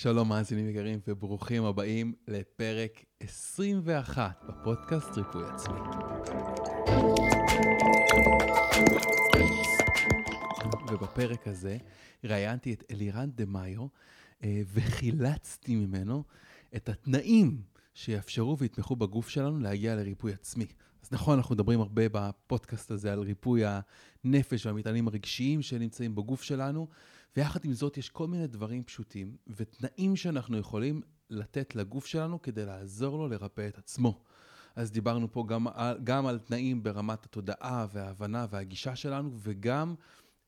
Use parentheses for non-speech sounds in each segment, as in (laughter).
שלום מאזינים יקרים וברוכים הבאים לפרק 21 בפודקאסט ריפוי עצמי. ובפרק הזה ראיינתי את אלירן דה מאיו אה, וחילצתי ממנו את התנאים שיאפשרו ויתמכו בגוף שלנו להגיע לריפוי עצמי. אז נכון, אנחנו מדברים הרבה בפודקאסט הזה על ריפוי הנפש והמטענים הרגשיים שנמצאים בגוף שלנו, ויחד עם זאת יש כל מיני דברים פשוטים ותנאים שאנחנו יכולים לתת לגוף שלנו כדי לעזור לו לרפא את עצמו. אז דיברנו פה גם על, גם על תנאים ברמת התודעה וההבנה והגישה שלנו, וגם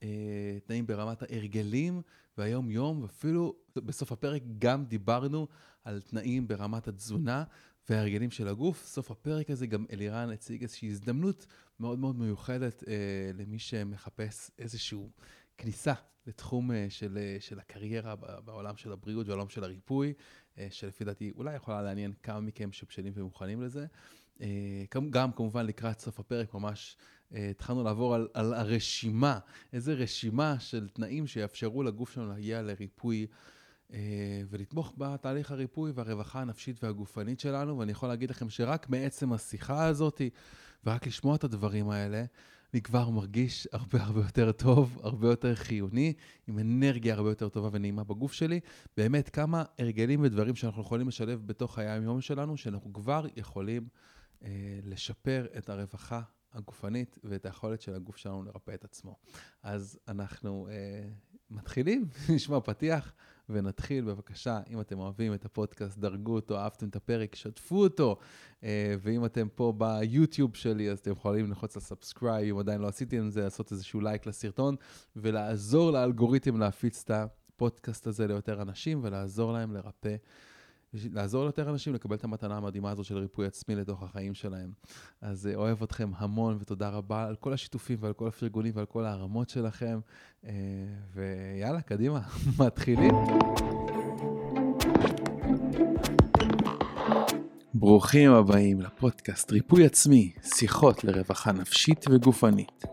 אה, תנאים ברמת ההרגלים והיום-יום, ואפילו בסוף הפרק גם דיברנו על תנאים ברמת התזונה וההרגלים של הגוף. סוף הפרק הזה גם אלירן הציג איזושהי הזדמנות מאוד מאוד מיוחדת אה, למי שמחפש איזושהי כניסה לתחום אה, של, אה, של הקריירה בעולם של הבריאות והעולם של הריפוי, אה, שלפי דעתי אולי יכולה לעניין כמה מכם שבשלים ומוכנים לזה. גם כמובן לקראת סוף הפרק ממש התחלנו לעבור על, על הרשימה, איזה רשימה של תנאים שיאפשרו לגוף שלנו להגיע לריפוי ולתמוך בתהליך הריפוי והרווחה הנפשית והגופנית שלנו, ואני יכול להגיד לכם שרק מעצם השיחה הזאת, ורק לשמוע את הדברים האלה, אני כבר מרגיש הרבה הרבה יותר טוב, הרבה יותר חיוני, עם אנרגיה הרבה יותר טובה ונעימה בגוף שלי. באמת, כמה הרגלים ודברים שאנחנו יכולים לשלב בתוך היום-יום שלנו, שאנחנו כבר יכולים אה, לשפר את הרווחה הגופנית ואת היכולת של הגוף שלנו לרפא את עצמו. אז אנחנו אה, מתחילים, (laughs) נשמע פתיח. ונתחיל בבקשה, אם אתם אוהבים את הפודקאסט, דרגו אותו, אהבתם את הפרק, שתפו אותו. אה, ואם אתם פה ביוטיוב שלי, אז אתם יכולים ללחוץ על subscribe, אם עדיין לא עשיתם את זה, לעשות איזשהו לייק לסרטון, ולעזור לאלגוריתם להפיץ את הפודקאסט הזה ליותר אנשים, ולעזור להם לרפא. לעזור ליותר אנשים לקבל את המתנה המדהימה הזאת של ריפוי עצמי לתוך החיים שלהם. אז אה, אוהב אתכם המון ותודה רבה על כל השיתופים ועל כל הפרגונים ועל כל הרמות שלכם. אה, ויאללה, קדימה, (laughs) מתחילים. ברוכים הבאים לפודקאסט ריפוי עצמי, שיחות לרווחה נפשית וגופנית.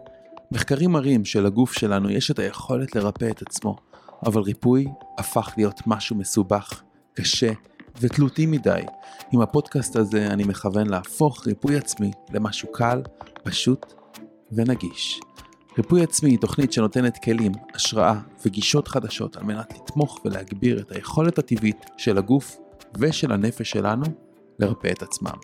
מחקרים מראים שלגוף שלנו יש את היכולת לרפא את עצמו, אבל ריפוי הפך להיות משהו מסובך, קשה ותלותי מדי. עם הפודקאסט הזה אני מכוון להפוך ריפוי עצמי למשהו קל, פשוט ונגיש. ריפוי עצמי היא תוכנית שנותנת כלים, השראה וגישות חדשות על מנת לתמוך ולהגביר את היכולת הטבעית של הגוף ושל הנפש שלנו לרפא את עצמם.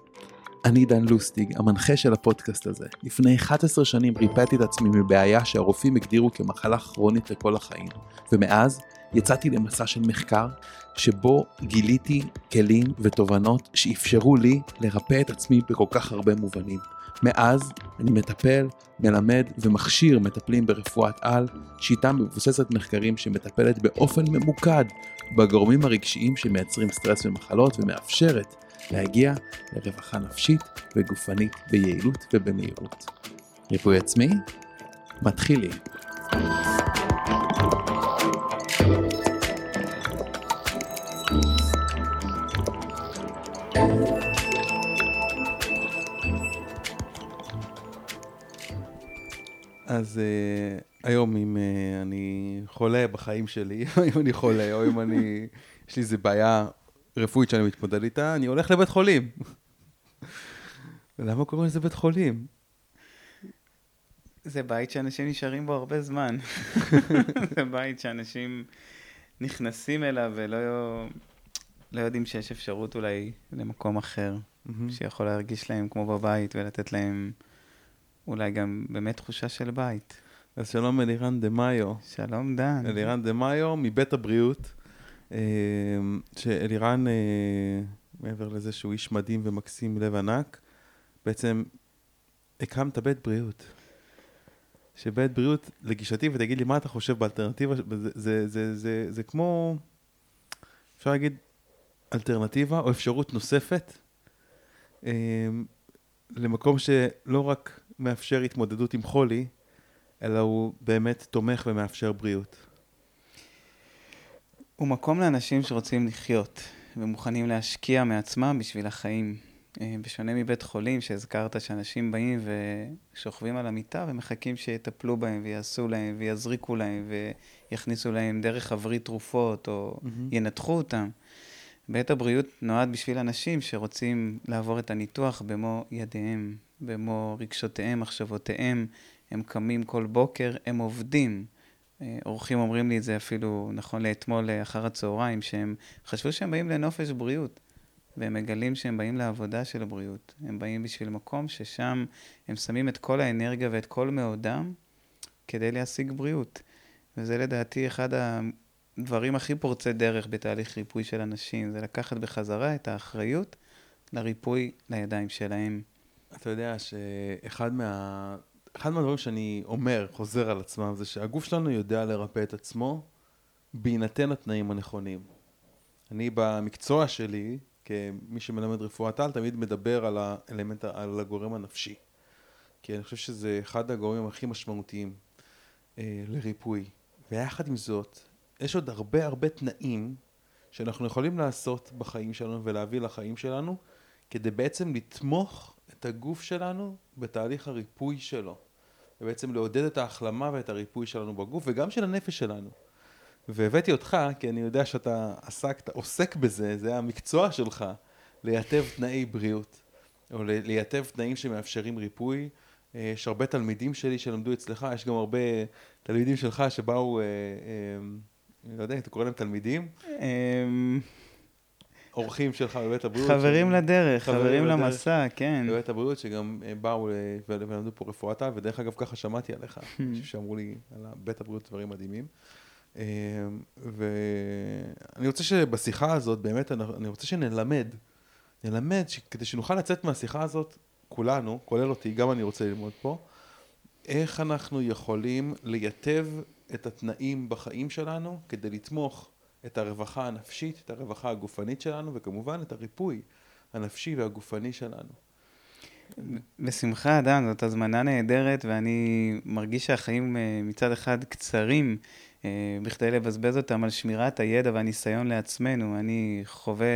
אני דן לוסטיג, המנחה של הפודקאסט הזה. לפני 11 שנים ריפאתי את עצמי מבעיה שהרופאים הגדירו כמחלה כרונית לכל החיים, ומאז יצאתי למסע של מחקר שבו גיליתי כלים ותובנות שאפשרו לי לרפא את עצמי בכל כך הרבה מובנים. מאז אני מטפל, מלמד ומכשיר מטפלים ברפואת על, שיטה מבוססת מחקרים שמטפלת באופן ממוקד בגורמים הרגשיים שמייצרים סטרס ומחלות ומאפשרת להגיע לרווחה נפשית וגופנית ביעילות ובמהירות. ריפוי עצמי? מתחילים. אז uh, היום אם uh, אני חולה בחיים שלי, (laughs) אם אני חולה, או אם אני, (laughs) יש לי איזה בעיה רפואית שאני מתמודד איתה, אני הולך לבית חולים. למה קוראים לזה בית חולים? זה בית שאנשים נשארים בו הרבה זמן. (laughs) זה בית שאנשים נכנסים אליו ולא לא יודעים שיש אפשרות אולי למקום אחר, mm-hmm. שיכול להרגיש להם כמו בבית ולתת להם אולי גם באמת תחושה של בית. אז שלום אלירן דה מאיו. שלום דן. אלירן דה מאיו מבית הבריאות. אמ, שאלירן, אה, מעבר לזה שהוא איש מדהים ומקסים לב ענק, בעצם הקמת בית בריאות. שבית בריאות, לגישתי, ותגיד לי מה אתה חושב באלטרנטיבה, זה, זה, זה, זה, זה כמו, אפשר להגיד, אלטרנטיבה או אפשרות נוספת אמ, למקום שלא רק מאפשר התמודדות עם חולי, אלא הוא באמת תומך ומאפשר בריאות. הוא מקום לאנשים שרוצים לחיות ומוכנים להשקיע מעצמם בשביל החיים. אה, בשונה מבית חולים, שהזכרת שאנשים באים ושוכבים על המיטה ומחכים שיטפלו בהם ויעשו להם ויזריקו להם ויכניסו להם דרך הבריא תרופות או mm-hmm. ינתחו אותם. בית הבריאות נועד בשביל אנשים שרוצים לעבור את הניתוח במו ידיהם, במו רגשותיהם, מחשבותיהם. הם קמים כל בוקר, הם עובדים. אה, אורחים אומרים לי את זה אפילו נכון לאתמול אחר הצהריים, שהם חשבו שהם באים לנופש בריאות. והם מגלים שהם באים לעבודה של הבריאות. הם באים בשביל מקום ששם הם שמים את כל האנרגיה ואת כל מאודם כדי להשיג בריאות. וזה לדעתי אחד הדברים הכי פורצי דרך בתהליך ריפוי של אנשים, זה לקחת בחזרה את האחריות לריפוי לידיים שלהם. אתה יודע שאחד מה... אחד מהדברים שאני אומר, חוזר על עצמם, זה שהגוף שלנו יודע לרפא את עצמו בהינתן התנאים הנכונים. אני במקצוע שלי, כמי שמלמד רפואת על, תמיד מדבר על האלמנט, על הגורם הנפשי. כי אני חושב שזה אחד הגורמים הכי משמעותיים אה, לריפוי. ויחד עם זאת, יש עוד הרבה הרבה תנאים שאנחנו יכולים לעשות בחיים שלנו ולהביא לחיים שלנו, כדי בעצם לתמוך את הגוף שלנו בתהליך הריפוי שלו. ובעצם לעודד את ההחלמה ואת הריפוי שלנו בגוף, וגם של הנפש שלנו. והבאתי אותך, כי אני יודע שאתה עסקת, עוסק בזה, זה המקצוע שלך, לייטב תנאי בריאות, או לייטב תנאים שמאפשרים ריפוי. אה, יש הרבה תלמידים שלי שלמדו אצלך, יש גם הרבה תלמידים שלך שבאו, אה, אה, אני לא יודע אם אתה קורא להם תלמידים. אמ, אורחים שלך בבית הבריאות. חברים ש... לדרך, חברים, חברים למסע, כן. בבית הבריאות שגם באו ולמדו פה רפואת על, ודרך אגב ככה שמעתי עליך, שאמרו לי על בית הבריאות דברים מדהימים. אמ, ואני רוצה שבשיחה הזאת, באמת, אני רוצה שנלמד, נלמד, כדי שנוכל לצאת מהשיחה הזאת, כולנו, כולל אותי, גם אני רוצה ללמוד פה, איך אנחנו יכולים לייטב את התנאים בחיים שלנו כדי לתמוך את הרווחה הנפשית, את הרווחה הגופנית שלנו, וכמובן את הריפוי הנפשי והגופני שלנו. בשמחה, דן, זאת הזמנה נהדרת, ואני מרגיש שהחיים אה, מצד אחד קצרים, אה, בכדי לבזבז אותם על שמירת הידע והניסיון לעצמנו. אני חווה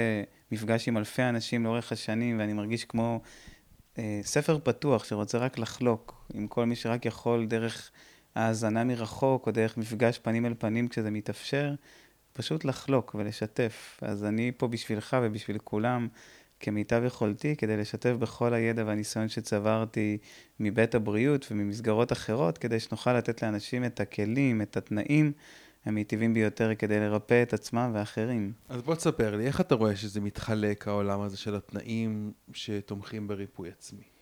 מפגש עם אלפי אנשים לאורך השנים, ואני מרגיש כמו אה, ספר פתוח שרוצה רק לחלוק עם כל מי שרק יכול דרך האזנה מרחוק, או דרך מפגש פנים אל פנים כשזה מתאפשר, פשוט לחלוק ולשתף. אז אני פה בשבילך ובשביל כולם. כמיטב יכולתי כדי לשתף בכל הידע והניסיון שצברתי מבית הבריאות וממסגרות אחרות, כדי שנוכל לתת לאנשים את הכלים, את התנאים המיטיבים ביותר כדי לרפא את עצמם ואחרים. אז בוא תספר לי, איך אתה רואה שזה מתחלק, העולם הזה של התנאים שתומכים בריפוי עצמי?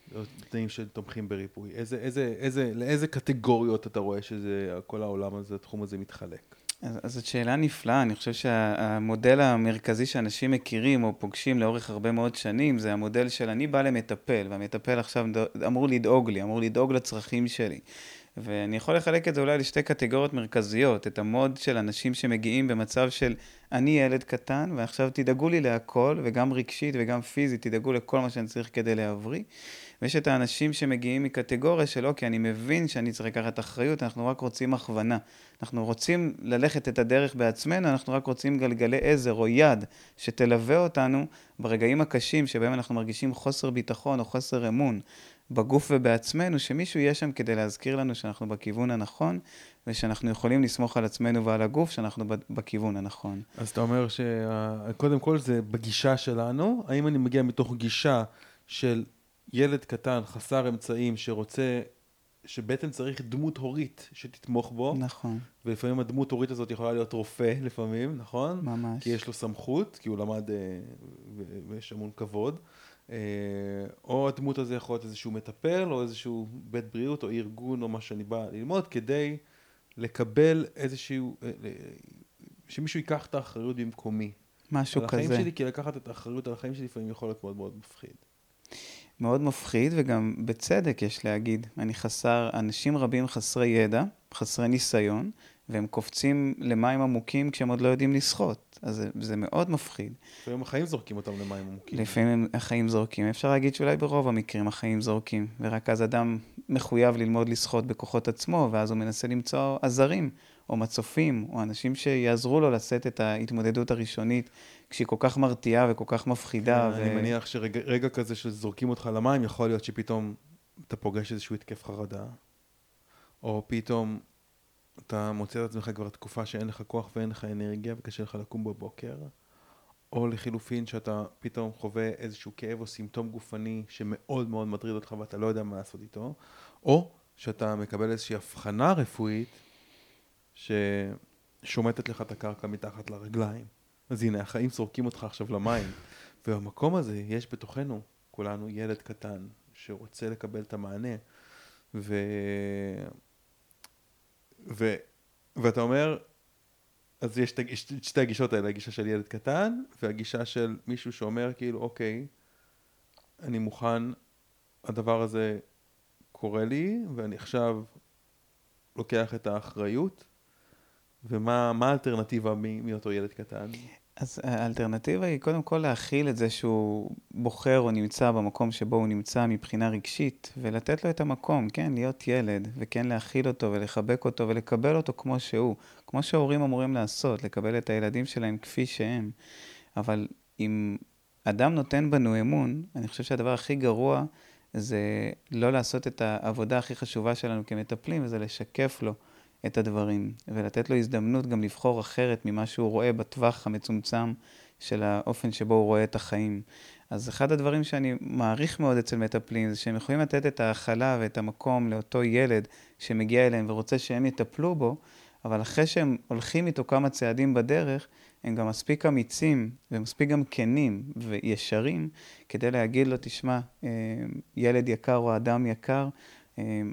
תנאים שתומכים בריפוי. איזה, איזה, איזה, לאיזה קטגוריות אתה רואה שזה, כל העולם הזה, התחום הזה מתחלק? אז, אז זאת שאלה נפלאה, אני חושב שהמודל המרכזי שאנשים מכירים או פוגשים לאורך הרבה מאוד שנים, זה המודל של אני בא למטפל, והמטפל עכשיו אמור לדאוג לי, אמור לדאוג לצרכים שלי. ואני יכול לחלק את זה אולי לשתי קטגוריות מרכזיות, את המוד של אנשים שמגיעים במצב של אני ילד קטן ועכשיו תדאגו לי להכל, וגם רגשית וגם פיזית, תדאגו לכל מה שאני צריך כדי להבריא. ויש את האנשים שמגיעים מקטגוריה של אוקיי, אני מבין שאני צריך לקחת אחריות, אנחנו רק רוצים הכוונה. אנחנו רוצים ללכת את הדרך בעצמנו, אנחנו רק רוצים גלגלי עזר או יד שתלווה אותנו ברגעים הקשים שבהם אנחנו מרגישים חוסר ביטחון או חוסר אמון בגוף ובעצמנו, שמישהו יהיה שם כדי להזכיר לנו שאנחנו בכיוון הנכון, ושאנחנו יכולים לסמוך על עצמנו ועל הגוף, שאנחנו בכיוון הנכון. אז אתה אומר שקודם כל זה בגישה שלנו, האם אני מגיע מתוך גישה של ילד קטן, חסר אמצעים, שרוצה, שבעצם צריך דמות הורית שתתמוך בו. נכון. ולפעמים הדמות הורית הזאת יכולה להיות רופא לפעמים, נכון? ממש. כי יש לו סמכות, כי הוא למד אה, ויש המון כבוד. אה, או הדמות הזה יכול להיות איזשהו מטפל, או איזשהו בית בריאות, או ארגון, או מה שאני בא ללמוד, כדי לקבל איזשהו, אה, שמישהו ייקח את האחריות במקומי. משהו כזה. על החיים שלי, כי לקחת את האחריות על החיים שלי לפעמים יכול להיות מאוד מאוד מפחיד. מאוד מפחיד, וגם בצדק יש להגיד. אני חסר, אנשים רבים חסרי ידע, חסרי ניסיון, והם קופצים למים עמוקים כשהם עוד לא יודעים לשחות. אז זה, זה מאוד מפחיד. לפעמים החיים זורקים אותם למים עמוקים. לפעמים החיים זורקים. אפשר להגיד שאולי ברוב המקרים החיים זורקים, ורק אז אדם מחויב ללמוד לשחות בכוחות עצמו, ואז הוא מנסה למצוא עזרים, או מצופים, או אנשים שיעזרו לו לשאת את ההתמודדות הראשונית, כשהיא כל כך מרתיעה וכל כך מפחידה. כן, ו... אני מניח שרגע כזה שזורקים אותך למים, יכול להיות שפתאום אתה פוגש איזשהו התקף חרדה, או פתאום אתה מוצא את עצמך כבר תקופה שאין לך כוח ואין לך אנרגיה וקשה לך לקום בבוקר, או לחילופין שאתה פתאום חווה איזשהו כאב או סימפטום גופני שמאוד מאוד מטריד אותך ואתה לא יודע מה לעשות איתו, או שאתה מקבל איזושהי הבחנה רפואית ששומטת לך את הקרקע מתחת לרגליים. אז הנה, החיים זורקים אותך עכשיו למים. (laughs) ובמקום הזה יש בתוכנו, כולנו, ילד קטן שרוצה לקבל את המענה. ו... ו... ואתה אומר, אז יש את שתי הגישות האלה, הגישה של ילד קטן, והגישה של מישהו שאומר כאילו, אוקיי, אני מוכן, הדבר הזה קורה לי, ואני עכשיו לוקח את האחריות, ומה האלטרנטיבה מאותו ילד קטן? אז האלטרנטיבה היא קודם כל להכיל את זה שהוא בוחר או נמצא במקום שבו הוא נמצא מבחינה רגשית, ולתת לו את המקום, כן, להיות ילד, וכן להכיל אותו ולחבק אותו ולקבל אותו כמו שהוא, כמו שההורים אמורים לעשות, לקבל את הילדים שלהם כפי שהם. אבל אם אדם נותן בנו אמון, אני חושב שהדבר הכי גרוע זה לא לעשות את העבודה הכי חשובה שלנו כמטפלים, וזה לשקף לו. את הדברים, ולתת לו הזדמנות גם לבחור אחרת ממה שהוא רואה בטווח המצומצם של האופן שבו הוא רואה את החיים. אז אחד הדברים שאני מעריך מאוד אצל מטפלים, זה שהם יכולים לתת את ההכלה ואת המקום לאותו ילד שמגיע אליהם ורוצה שהם יטפלו בו, אבל אחרי שהם הולכים איתו כמה צעדים בדרך, הם גם מספיק אמיצים ומספיק גם כנים וישרים כדי להגיד לו, תשמע, אה, ילד יקר או אדם יקר,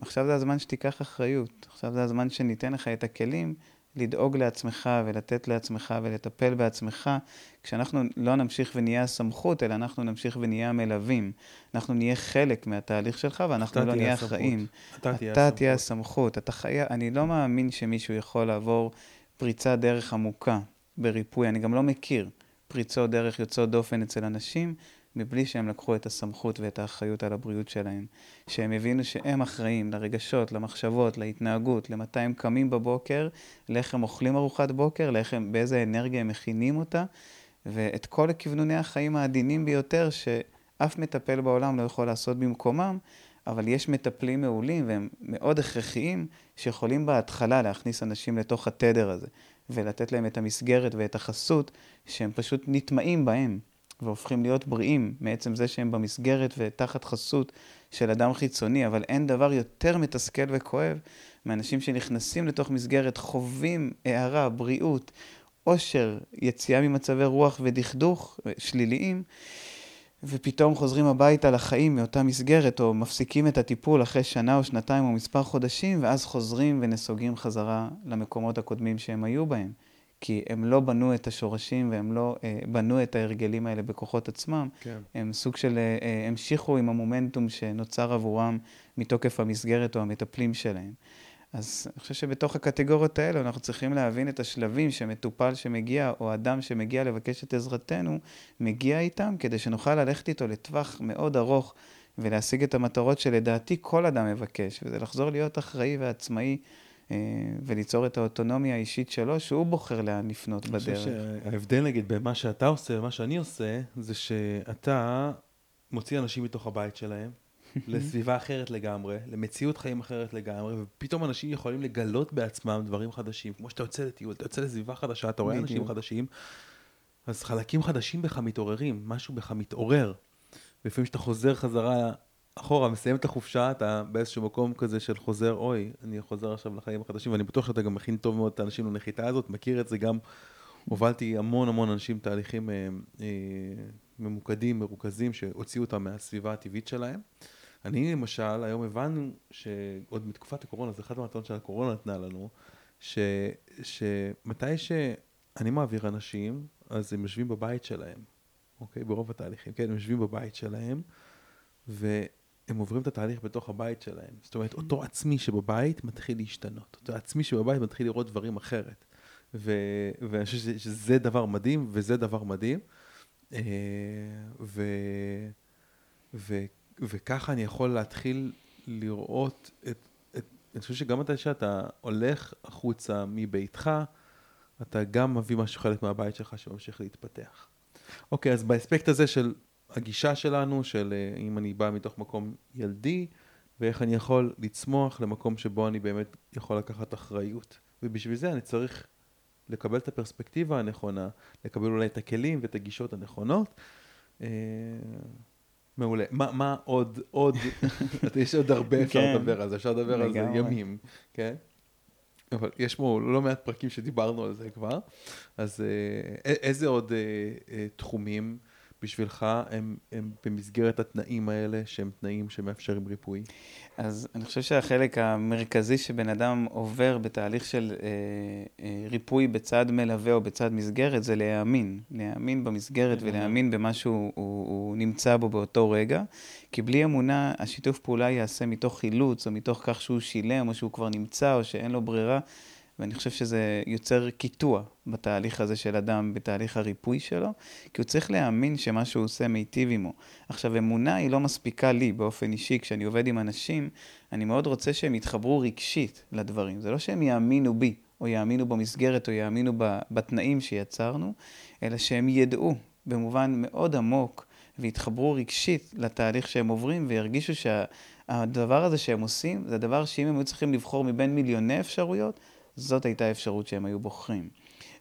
עכשיו זה הזמן שתיקח אחריות, עכשיו זה הזמן שניתן לך את הכלים לדאוג לעצמך ולתת לעצמך ולטפל בעצמך, כשאנחנו לא נמשיך ונהיה הסמכות, אלא אנחנו נמשיך ונהיה המלווים. אנחנו נהיה חלק מהתהליך שלך ואנחנו לא נהיה אחראים. אתה תהיה הסמכות. אתה תהיה הסמכות. אתה חייב, אני לא מאמין שמישהו יכול לעבור פריצת דרך עמוקה בריפוי, אני גם לא מכיר פריצות דרך יוצאות דופן אצל אנשים מבלי שהם לקחו את הסמכות ואת האחריות על הבריאות שלהם. שהם הבינו שהם אחראים לרגשות, למחשבות, להתנהגות, למתי הם קמים בבוקר, לאיך הם אוכלים ארוחת בוקר, לאיך הם, באיזה אנרגיה הם מכינים אותה, ואת כל כיוונוני החיים העדינים ביותר שאף מטפל בעולם לא יכול לעשות במקומם, אבל יש מטפלים מעולים והם מאוד הכרחיים, שיכולים בהתחלה להכניס אנשים לתוך התדר הזה, ולתת להם את המסגרת ואת החסות, שהם פשוט נטמעים בהם. והופכים להיות בריאים מעצם זה שהם במסגרת ותחת חסות של אדם חיצוני, אבל אין דבר יותר מתסכל וכואב מאנשים שנכנסים לתוך מסגרת, חווים הערה, בריאות, עושר, יציאה ממצבי רוח ודכדוך שליליים, ופתאום חוזרים הביתה לחיים מאותה מסגרת, או מפסיקים את הטיפול אחרי שנה או שנתיים או מספר חודשים, ואז חוזרים ונסוגים חזרה למקומות הקודמים שהם היו בהם. כי הם לא בנו את השורשים והם לא אה, בנו את ההרגלים האלה בכוחות עצמם. כן. הם סוג של, אה, אה, המשיכו עם המומנטום שנוצר עבורם מתוקף המסגרת או המטפלים שלהם. אז אני חושב שבתוך הקטגוריות האלה אנחנו צריכים להבין את השלבים שמטופל שמגיע, או אדם שמגיע לבקש את עזרתנו, מגיע איתם, כדי שנוכל ללכת איתו לטווח מאוד ארוך ולהשיג את המטרות שלדעתי כל אדם מבקש, וזה לחזור להיות אחראי ועצמאי וליצור את האוטונומיה האישית שלו, שהוא בוחר לאן לפנות בדרך. אני חושב שההבדל, נגיד, בין מה שאתה עושה ומה שאני עושה, זה שאתה מוציא אנשים מתוך הבית שלהם, (laughs) לסביבה אחרת לגמרי, למציאות חיים אחרת לגמרי, ופתאום אנשים יכולים לגלות בעצמם דברים חדשים. כמו שאתה יוצא לטיול, אתה יוצא לסביבה חדשה, אתה רואה אנשים חדשים, אז חלקים חדשים בך מתעוררים, משהו בך מתעורר. ולפעמים כשאתה חוזר חזרה אחורה, מסיים את החופשה, אתה באיזשהו מקום כזה של חוזר, אוי, אני חוזר עכשיו לחיים החדשים, ואני בטוח שאתה גם מכין טוב מאוד את האנשים לנחיתה הזאת, מכיר את זה גם, הובלתי המון המון אנשים תהליכים אה, אה, ממוקדים, מרוכזים, שהוציאו אותם מהסביבה הטבעית שלהם. אני למשל, היום הבנו שעוד מתקופת הקורונה, זה אחד מהמתנות שהקורונה נתנה לנו, ש, שמתי שאני מעביר אנשים, אז הם יושבים בבית שלהם, אוקיי? ברוב התהליכים, כן, הם יושבים בבית שלהם, ו... הם עוברים את התהליך בתוך הבית שלהם. זאת אומרת, אותו עצמי שבבית מתחיל להשתנות. אותו עצמי שבבית מתחיל לראות דברים אחרת. ו- ואני חושב שזה, שזה דבר מדהים, וזה דבר מדהים. אה, ו- ו- וככה אני יכול להתחיל לראות את, את, אני חושב שגם אתה, שאתה הולך החוצה מביתך, אתה גם מביא משהו חלק מהבית שלך שממשיך להתפתח. אוקיי, אז באספקט הזה של הגישה שלנו, של אה, אם אני בא מתוך מקום ילדי, ואיך אני יכול לצמוח למקום שבו אני באמת יכול לקחת אחריות. ובשביל זה אני צריך לקבל את הפרספקטיבה הנכונה, לקבל אולי את הכלים ואת הגישות הנכונות. אה, מעולה. מה, מה עוד, עוד, (laughs) יש עוד הרבה אפשר כן. לדבר על זה, אפשר לדבר על זה ימים, כן? אבל יש פה לא מעט פרקים שדיברנו על זה כבר, אז אה, איזה עוד תחומים בשבילך הם, הם במסגרת התנאים האלה, שהם תנאים שמאפשרים ריפוי? אז אני חושב שהחלק המרכזי שבן אדם עובר בתהליך של אה, אה, ריפוי בצד מלווה או בצד מסגרת, זה להאמין. להאמין במסגרת. ולהאמין במה שהוא הוא, הוא נמצא בו באותו רגע. כי בלי אמונה, השיתוף פעולה ייעשה מתוך חילוץ, או מתוך כך שהוא שילם, או שהוא כבר נמצא, או שאין לו ברירה. ואני חושב שזה יוצר קיטוע בתהליך הזה של אדם, בתהליך הריפוי שלו, כי הוא צריך להאמין שמה שהוא עושה מיטיב עמו. עכשיו, אמונה היא לא מספיקה לי באופן אישי, כשאני עובד עם אנשים, אני מאוד רוצה שהם יתחברו רגשית לדברים. זה לא שהם יאמינו בי, או יאמינו במסגרת, או יאמינו בתנאים שיצרנו, אלא שהם ידעו במובן מאוד עמוק, ויתחברו רגשית לתהליך שהם עוברים, וירגישו שהדבר הזה שהם עושים, זה הדבר שאם הם היו צריכים לבחור מבין מיליוני אפשרויות, זאת הייתה האפשרות שהם היו בוחרים.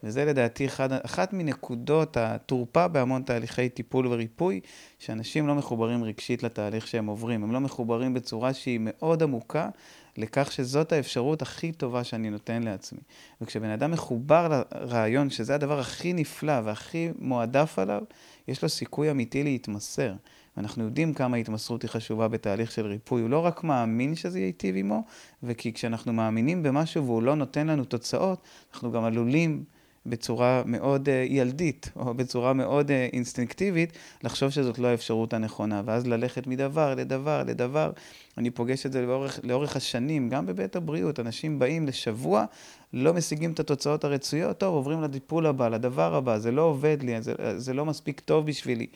וזה לדעתי אחד, אחת מנקודות התורפה בהמון תהליכי טיפול וריפוי, שאנשים לא מחוברים רגשית לתהליך שהם עוברים. הם לא מחוברים בצורה שהיא מאוד עמוקה לכך שזאת האפשרות הכי טובה שאני נותן לעצמי. וכשבן אדם מחובר לרעיון שזה הדבר הכי נפלא והכי מועדף עליו, יש לו סיכוי אמיתי להתמסר. ואנחנו יודעים כמה התמסרות היא חשובה בתהליך של ריפוי. הוא לא רק מאמין שזה ייטיב עמו, וכי כשאנחנו מאמינים במשהו והוא לא נותן לנו תוצאות, אנחנו גם עלולים בצורה מאוד uh, ילדית, או בצורה מאוד uh, אינסטינקטיבית, לחשוב שזאת לא האפשרות הנכונה, ואז ללכת מדבר לדבר לדבר. אני פוגש את זה לאורך, לאורך השנים, גם בבית הבריאות. אנשים באים לשבוע, לא משיגים את התוצאות הרצויות, טוב, עוברים לטיפול הבא, לדבר הבא, זה לא עובד לי, זה, זה לא מספיק טוב בשבילי.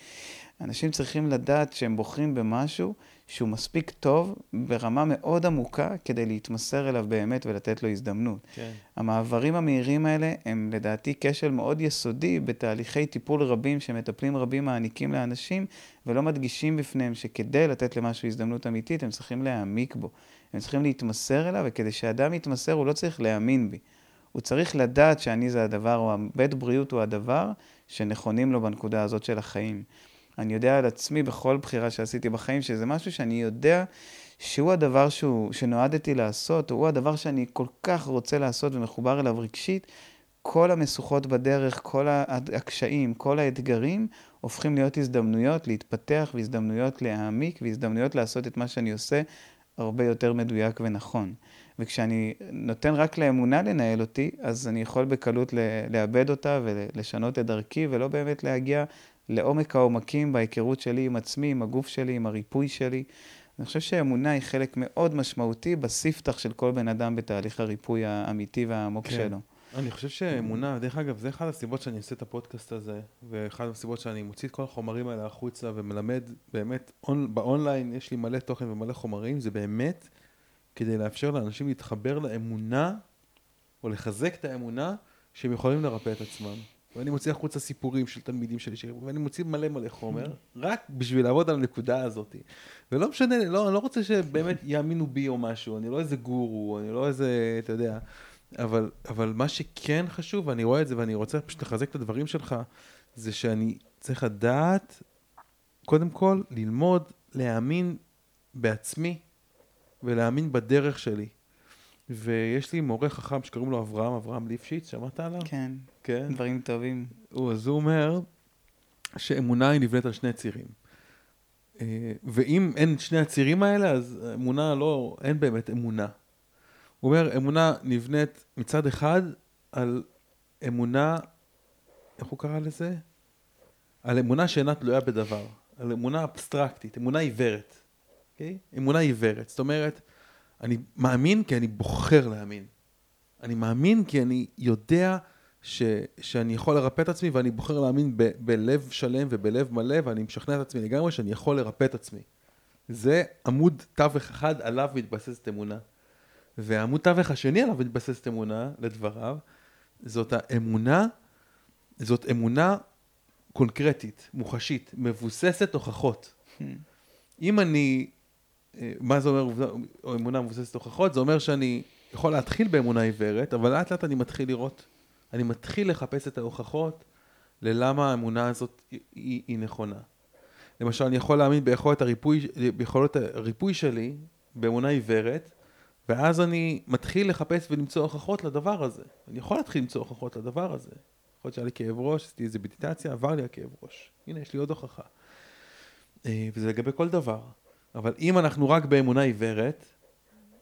אנשים צריכים לדעת שהם בוחרים במשהו שהוא מספיק טוב ברמה מאוד עמוקה כדי להתמסר אליו באמת ולתת לו הזדמנות. כן. המעברים המהירים האלה הם לדעתי כשל מאוד יסודי בתהליכי טיפול רבים שמטפלים רבים מעניקים לאנשים ולא מדגישים בפניהם שכדי לתת למשהו הזדמנות אמיתית הם צריכים להעמיק בו. הם צריכים להתמסר אליו וכדי שאדם יתמסר הוא לא צריך להאמין בי. הוא צריך לדעת שאני זה הדבר, או בית בריאות הוא הדבר שנכונים לו בנקודה הזאת של החיים. אני יודע על עצמי בכל בחירה שעשיתי בחיים, שזה משהו שאני יודע שהוא הדבר שהוא, שנועדתי לעשות, הוא הדבר שאני כל כך רוצה לעשות ומחובר אליו רגשית. כל המשוכות בדרך, כל הקשיים, כל האתגרים, הופכים להיות הזדמנויות להתפתח והזדמנויות להעמיק והזדמנויות לעשות את מה שאני עושה הרבה יותר מדויק ונכון. וכשאני נותן רק לאמונה לנהל אותי, אז אני יכול בקלות לאבד אותה ולשנות את דרכי, ולא באמת להגיע לעומק העומקים בהיכרות שלי עם עצמי, עם הגוף שלי, עם הריפוי שלי. אני חושב שאמונה היא חלק מאוד משמעותי בספתח של כל בן אדם בתהליך הריפוי האמיתי והעמוק כן. שלו. אני חושב שאמונה, דרך אגב, זה אחת הסיבות שאני עושה את הפודקאסט הזה, ואחת הסיבות שאני מוציא את כל החומרים האלה החוצה ומלמד באמת, און, באונליין יש לי מלא תוכן ומלא חומרים, זה באמת כדי לאפשר לאנשים להתחבר לאמונה, או לחזק את האמונה, שהם יכולים לרפא את עצמם. ואני מוציא החוצה סיפורים של תלמידים שלי, ואני מוציא מלא מלא חומר, רק בשביל לעבוד על הנקודה הזאת. ולא משנה, לא, אני לא רוצה שבאמת יאמינו בי או משהו, אני לא איזה גורו, אני לא איזה, אתה יודע, אבל, אבל מה שכן חשוב, ואני רואה את זה ואני רוצה פשוט לחזק את הדברים שלך, זה שאני צריך לדעת, קודם כל, ללמוד, להאמין בעצמי ולהאמין בדרך שלי. ויש לי מורה חכם שקוראים לו אברהם, אברהם ליפשיץ, שמעת עליו? כן, כן, דברים טובים. הוא, אז הוא אומר שאמונה היא נבנית על שני צירים. אה, ואם אין שני הצירים האלה, אז אמונה לא, אין באמת אמונה. הוא אומר, אמונה נבנית מצד אחד על אמונה, איך הוא קרא לזה? על אמונה שאינה תלויה בדבר, על אמונה אבסטרקטית, אמונה עיוורת. Okay? אוקיי? אמונה עיוורת, זאת אומרת, אני מאמין כי אני בוחר להאמין. אני מאמין כי אני יודע ש, שאני יכול לרפא את עצמי ואני בוחר להאמין ב, בלב שלם ובלב מלא ואני משכנע את עצמי לגמרי שאני יכול לרפא את עצמי. זה עמוד תווך אחד עליו מתבססת אמונה. ועמוד תווך השני עליו מתבססת אמונה, לדבריו, זאת האמונה, זאת אמונה קונקרטית, מוחשית, מבוססת הוכחות. Hmm. אם אני, מה זה אומר או אמונה מבוססת הוכחות? זה אומר שאני יכול להתחיל באמונה עיוורת, אבל לאט לאט אני מתחיל לראות, אני מתחיל לחפש את ההוכחות ללמה האמונה הזאת היא, היא, היא נכונה. למשל, אני יכול להאמין ביכולת הריפוי, ביכולות הריפוי שלי, באמונה עיוורת, ואז אני מתחיל לחפש ולמצוא הוכחות לדבר הזה. אני יכול להתחיל למצוא הוכחות לדבר הזה. יכול להיות שהיה לי כאב ראש, עשיתי איזה מדיטציה, עבר לי הכאב ראש. הנה, יש לי עוד הוכחה. אה, וזה לגבי כל דבר. אבל אם אנחנו רק באמונה עיוורת,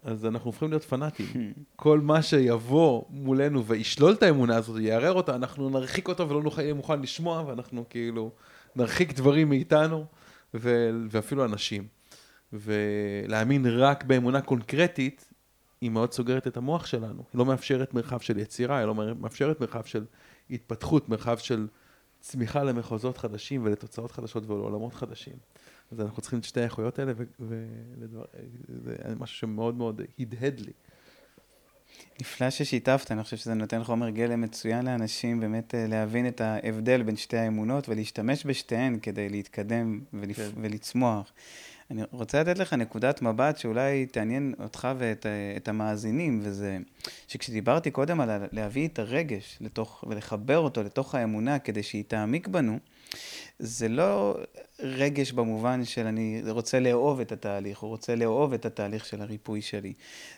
אז אנחנו הופכים להיות פנאטים. (laughs) כל מה שיבוא מולנו וישלול את האמונה הזאת, יערער אותה, אנחנו נרחיק אותו ולא נוכל, יהיה מוכן לשמוע, ואנחנו כאילו נרחיק דברים מאיתנו, ו- ואפילו אנשים. ולהאמין רק באמונה קונקרטית, היא מאוד סוגרת את המוח שלנו. היא לא מאפשרת מרחב של יצירה, היא לא מאפשרת מרחב של התפתחות, מרחב של צמיחה למחוזות חדשים ולתוצאות חדשות ולעולמות חדשים. אז אנחנו צריכים את שתי האיכויות האלה, וזה משהו שמאוד מאוד הדהד לי. נפלא ששיתפת, אני חושב שזה נותן חומר גלם מצוין לאנשים, באמת אה, להבין את ההבדל בין שתי האמונות ולהשתמש בשתיהן כדי להתקדם ולפ... כן. ולצמוח. אני רוצה לתת לך נקודת מבט שאולי תעניין אותך ואת את המאזינים, וזה שכשדיברתי קודם על להביא את הרגש לתוך, ולחבר אותו לתוך האמונה כדי שהיא תעמיק בנו, זה לא רגש במובן של אני רוצה לאהוב את התהליך, או רוצה לאהוב את התהליך של הריפוי שלי.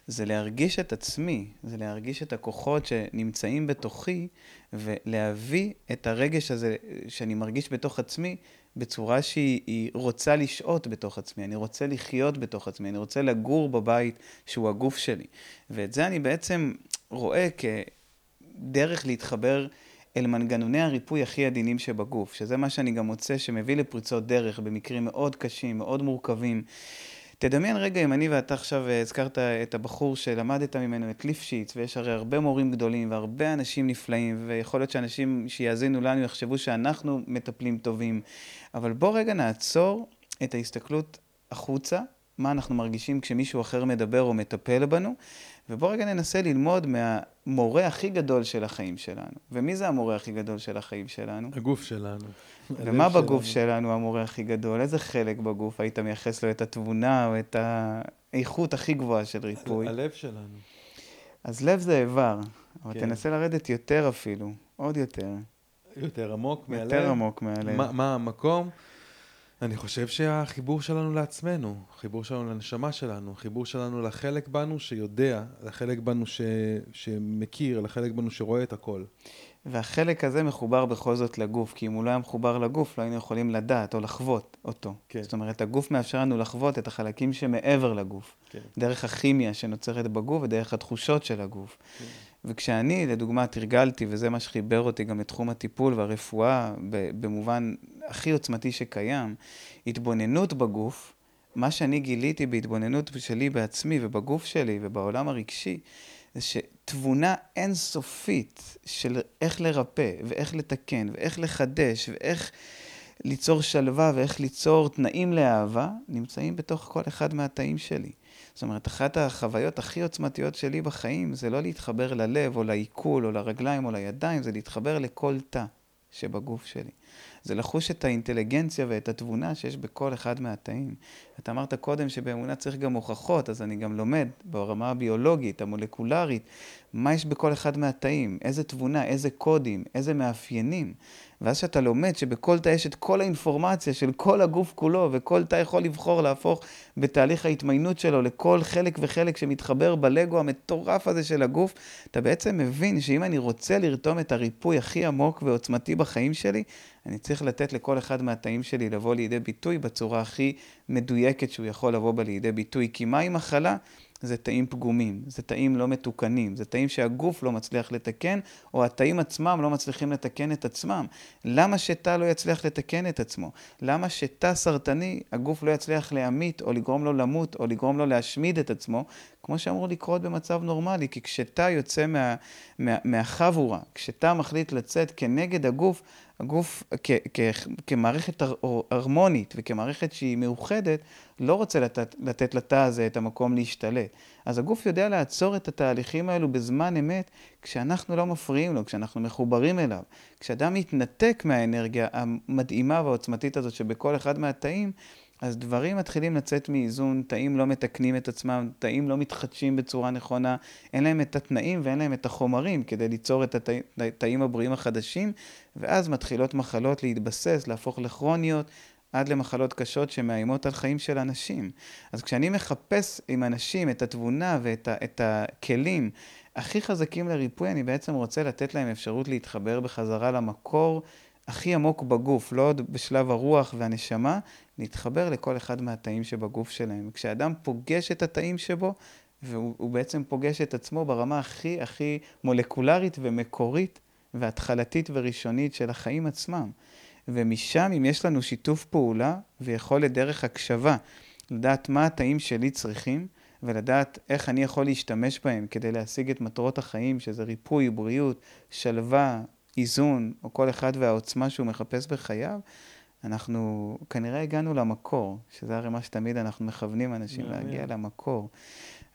זה להרגיש את עצמי, זה להרגיש את הכוחות שנמצאים בתוכי, ולהביא את הרגש הזה שאני מרגיש בתוך עצמי בצורה שהיא רוצה לשהות בתוך עצמי, אני רוצה לחיות בתוך עצמי, אני רוצה לגור בבית שהוא הגוף שלי. ואת זה אני בעצם רואה כדרך להתחבר אל מנגנוני הריפוי הכי עדינים שבגוף, שזה מה שאני גם מוצא שמביא לפריצות דרך במקרים מאוד קשים, מאוד מורכבים. תדמיין רגע אם אני ואתה עכשיו אה, הזכרת את הבחור שלמדת ממנו, את ליפשיץ, ויש הרי הרבה מורים גדולים והרבה אנשים נפלאים, ויכול להיות שאנשים שיאזינו לנו יחשבו שאנחנו מטפלים טובים, אבל בוא רגע נעצור את ההסתכלות החוצה, מה אנחנו מרגישים כשמישהו אחר מדבר או מטפל בנו, ובוא רגע ננסה ללמוד מהמורה הכי גדול של החיים שלנו. ומי זה המורה הכי גדול של החיים שלנו? הגוף שלנו. ומה בגוף שלנו. שלנו המורה הכי גדול? איזה חלק בגוף היית מייחס לו את התבונה או את האיכות הכי גבוהה של ריפוי? הלב שלנו. אז לב זה איבר, אבל כן. תנסה לרדת יותר אפילו, עוד יותר. יותר עמוק מהלב? יותר עמוק מהלב. מה, מה המקום? אני חושב שהחיבור שלנו לעצמנו, חיבור שלנו לנשמה שלנו, חיבור שלנו לחלק בנו שיודע, לחלק בנו ש... שמכיר, לחלק בנו שרואה את הכל. והחלק הזה מחובר בכל זאת לגוף, כי אם הוא לא היה מחובר לגוף, לא היינו יכולים לדעת או לחוות אותו. כן. זאת אומרת, הגוף מאפשר לנו לחוות את החלקים שמעבר לגוף. כן. דרך הכימיה שנוצרת בגוף ודרך התחושות של הגוף. כן. וכשאני, לדוגמה, תרגלתי, וזה מה שחיבר אותי גם לתחום הטיפול והרפואה, במובן הכי עוצמתי שקיים, התבוננות בגוף, מה שאני גיליתי בהתבוננות שלי בעצמי ובגוף שלי ובעולם הרגשי, זה שתבונה אינסופית של איך לרפא ואיך לתקן ואיך לחדש ואיך ליצור שלווה ואיך ליצור תנאים לאהבה, נמצאים בתוך כל אחד מהתאים שלי. זאת אומרת, אחת החוויות הכי עוצמתיות שלי בחיים זה לא להתחבר ללב או לעיכול או לרגליים או לידיים, זה להתחבר לכל תא שבגוף שלי. זה לחוש את האינטליגנציה ואת התבונה שיש בכל אחד מהתאים. אתה אמרת קודם שבאמונה צריך גם הוכחות, אז אני גם לומד ברמה הביולוגית, המולקולרית, מה יש בכל אחד מהתאים, איזה תבונה, איזה קודים, איזה מאפיינים. ואז שאתה לומד שבכל תא יש את כל האינפורמציה של כל הגוף כולו, וכל תא יכול לבחור להפוך בתהליך ההתמיינות שלו לכל חלק וחלק שמתחבר בלגו המטורף הזה של הגוף, אתה בעצם מבין שאם אני רוצה לרתום את הריפוי הכי עמוק ועוצמתי בחיים שלי, אני צריך לתת לכל אחד מהתאים שלי לבוא לידי ביטוי בצורה הכי מדויקת שהוא יכול לבוא בה לידי ביטוי. כי מהי מחלה? זה תאים פגומים, זה תאים לא מתוקנים, זה תאים שהגוף לא מצליח לתקן, או התאים עצמם לא מצליחים לתקן את עצמם. למה שתא לא יצליח לתקן את עצמו? למה שתא סרטני, הגוף לא יצליח להמית, או לגרום לו למות, או לגרום לו להשמיד את עצמו, כמו שאמור לקרות במצב נורמלי, כי כשתא יוצא מה, מה, מהחבורה, כשתא מחליט לצאת כנגד הגוף, הגוף כמערכת הר- הרמונית וכמערכת שהיא מאוחדת, לא רוצה לתת, לתת לתא הזה את המקום להשתלט. אז הגוף יודע לעצור את התהליכים האלו בזמן אמת, כשאנחנו לא מפריעים לו, כשאנחנו מחוברים אליו. כשאדם מתנתק מהאנרגיה המדהימה והעוצמתית הזאת שבכל אחד מהתאים, אז דברים מתחילים לצאת מאיזון, תאים לא מתקנים את עצמם, תאים לא מתחדשים בצורה נכונה, אין להם את התנאים ואין להם את החומרים כדי ליצור את התאים הבריאים החדשים, ואז מתחילות מחלות להתבסס, להפוך לכרוניות, עד למחלות קשות שמאיימות על חיים של אנשים. אז כשאני מחפש עם אנשים את התבונה ואת ה, את הכלים הכי חזקים לריפוי, אני בעצם רוצה לתת להם אפשרות להתחבר בחזרה למקור הכי עמוק בגוף, לא עוד בשלב הרוח והנשמה, להתחבר לכל אחד מהתאים שבגוף שלהם. כשאדם פוגש את התאים שבו, והוא בעצם פוגש את עצמו ברמה הכי הכי מולקולרית ומקורית והתחלתית וראשונית של החיים עצמם. ומשם, אם יש לנו שיתוף פעולה ויכולת דרך הקשבה, לדעת מה התאים שלי צריכים, ולדעת איך אני יכול להשתמש בהם כדי להשיג את מטרות החיים, שזה ריפוי, בריאות, שלווה, איזון, או כל אחד והעוצמה שהוא מחפש בחייו, אנחנו כנראה הגענו למקור, שזה הרי מה שתמיד אנחנו מכוונים אנשים להגיע למקור.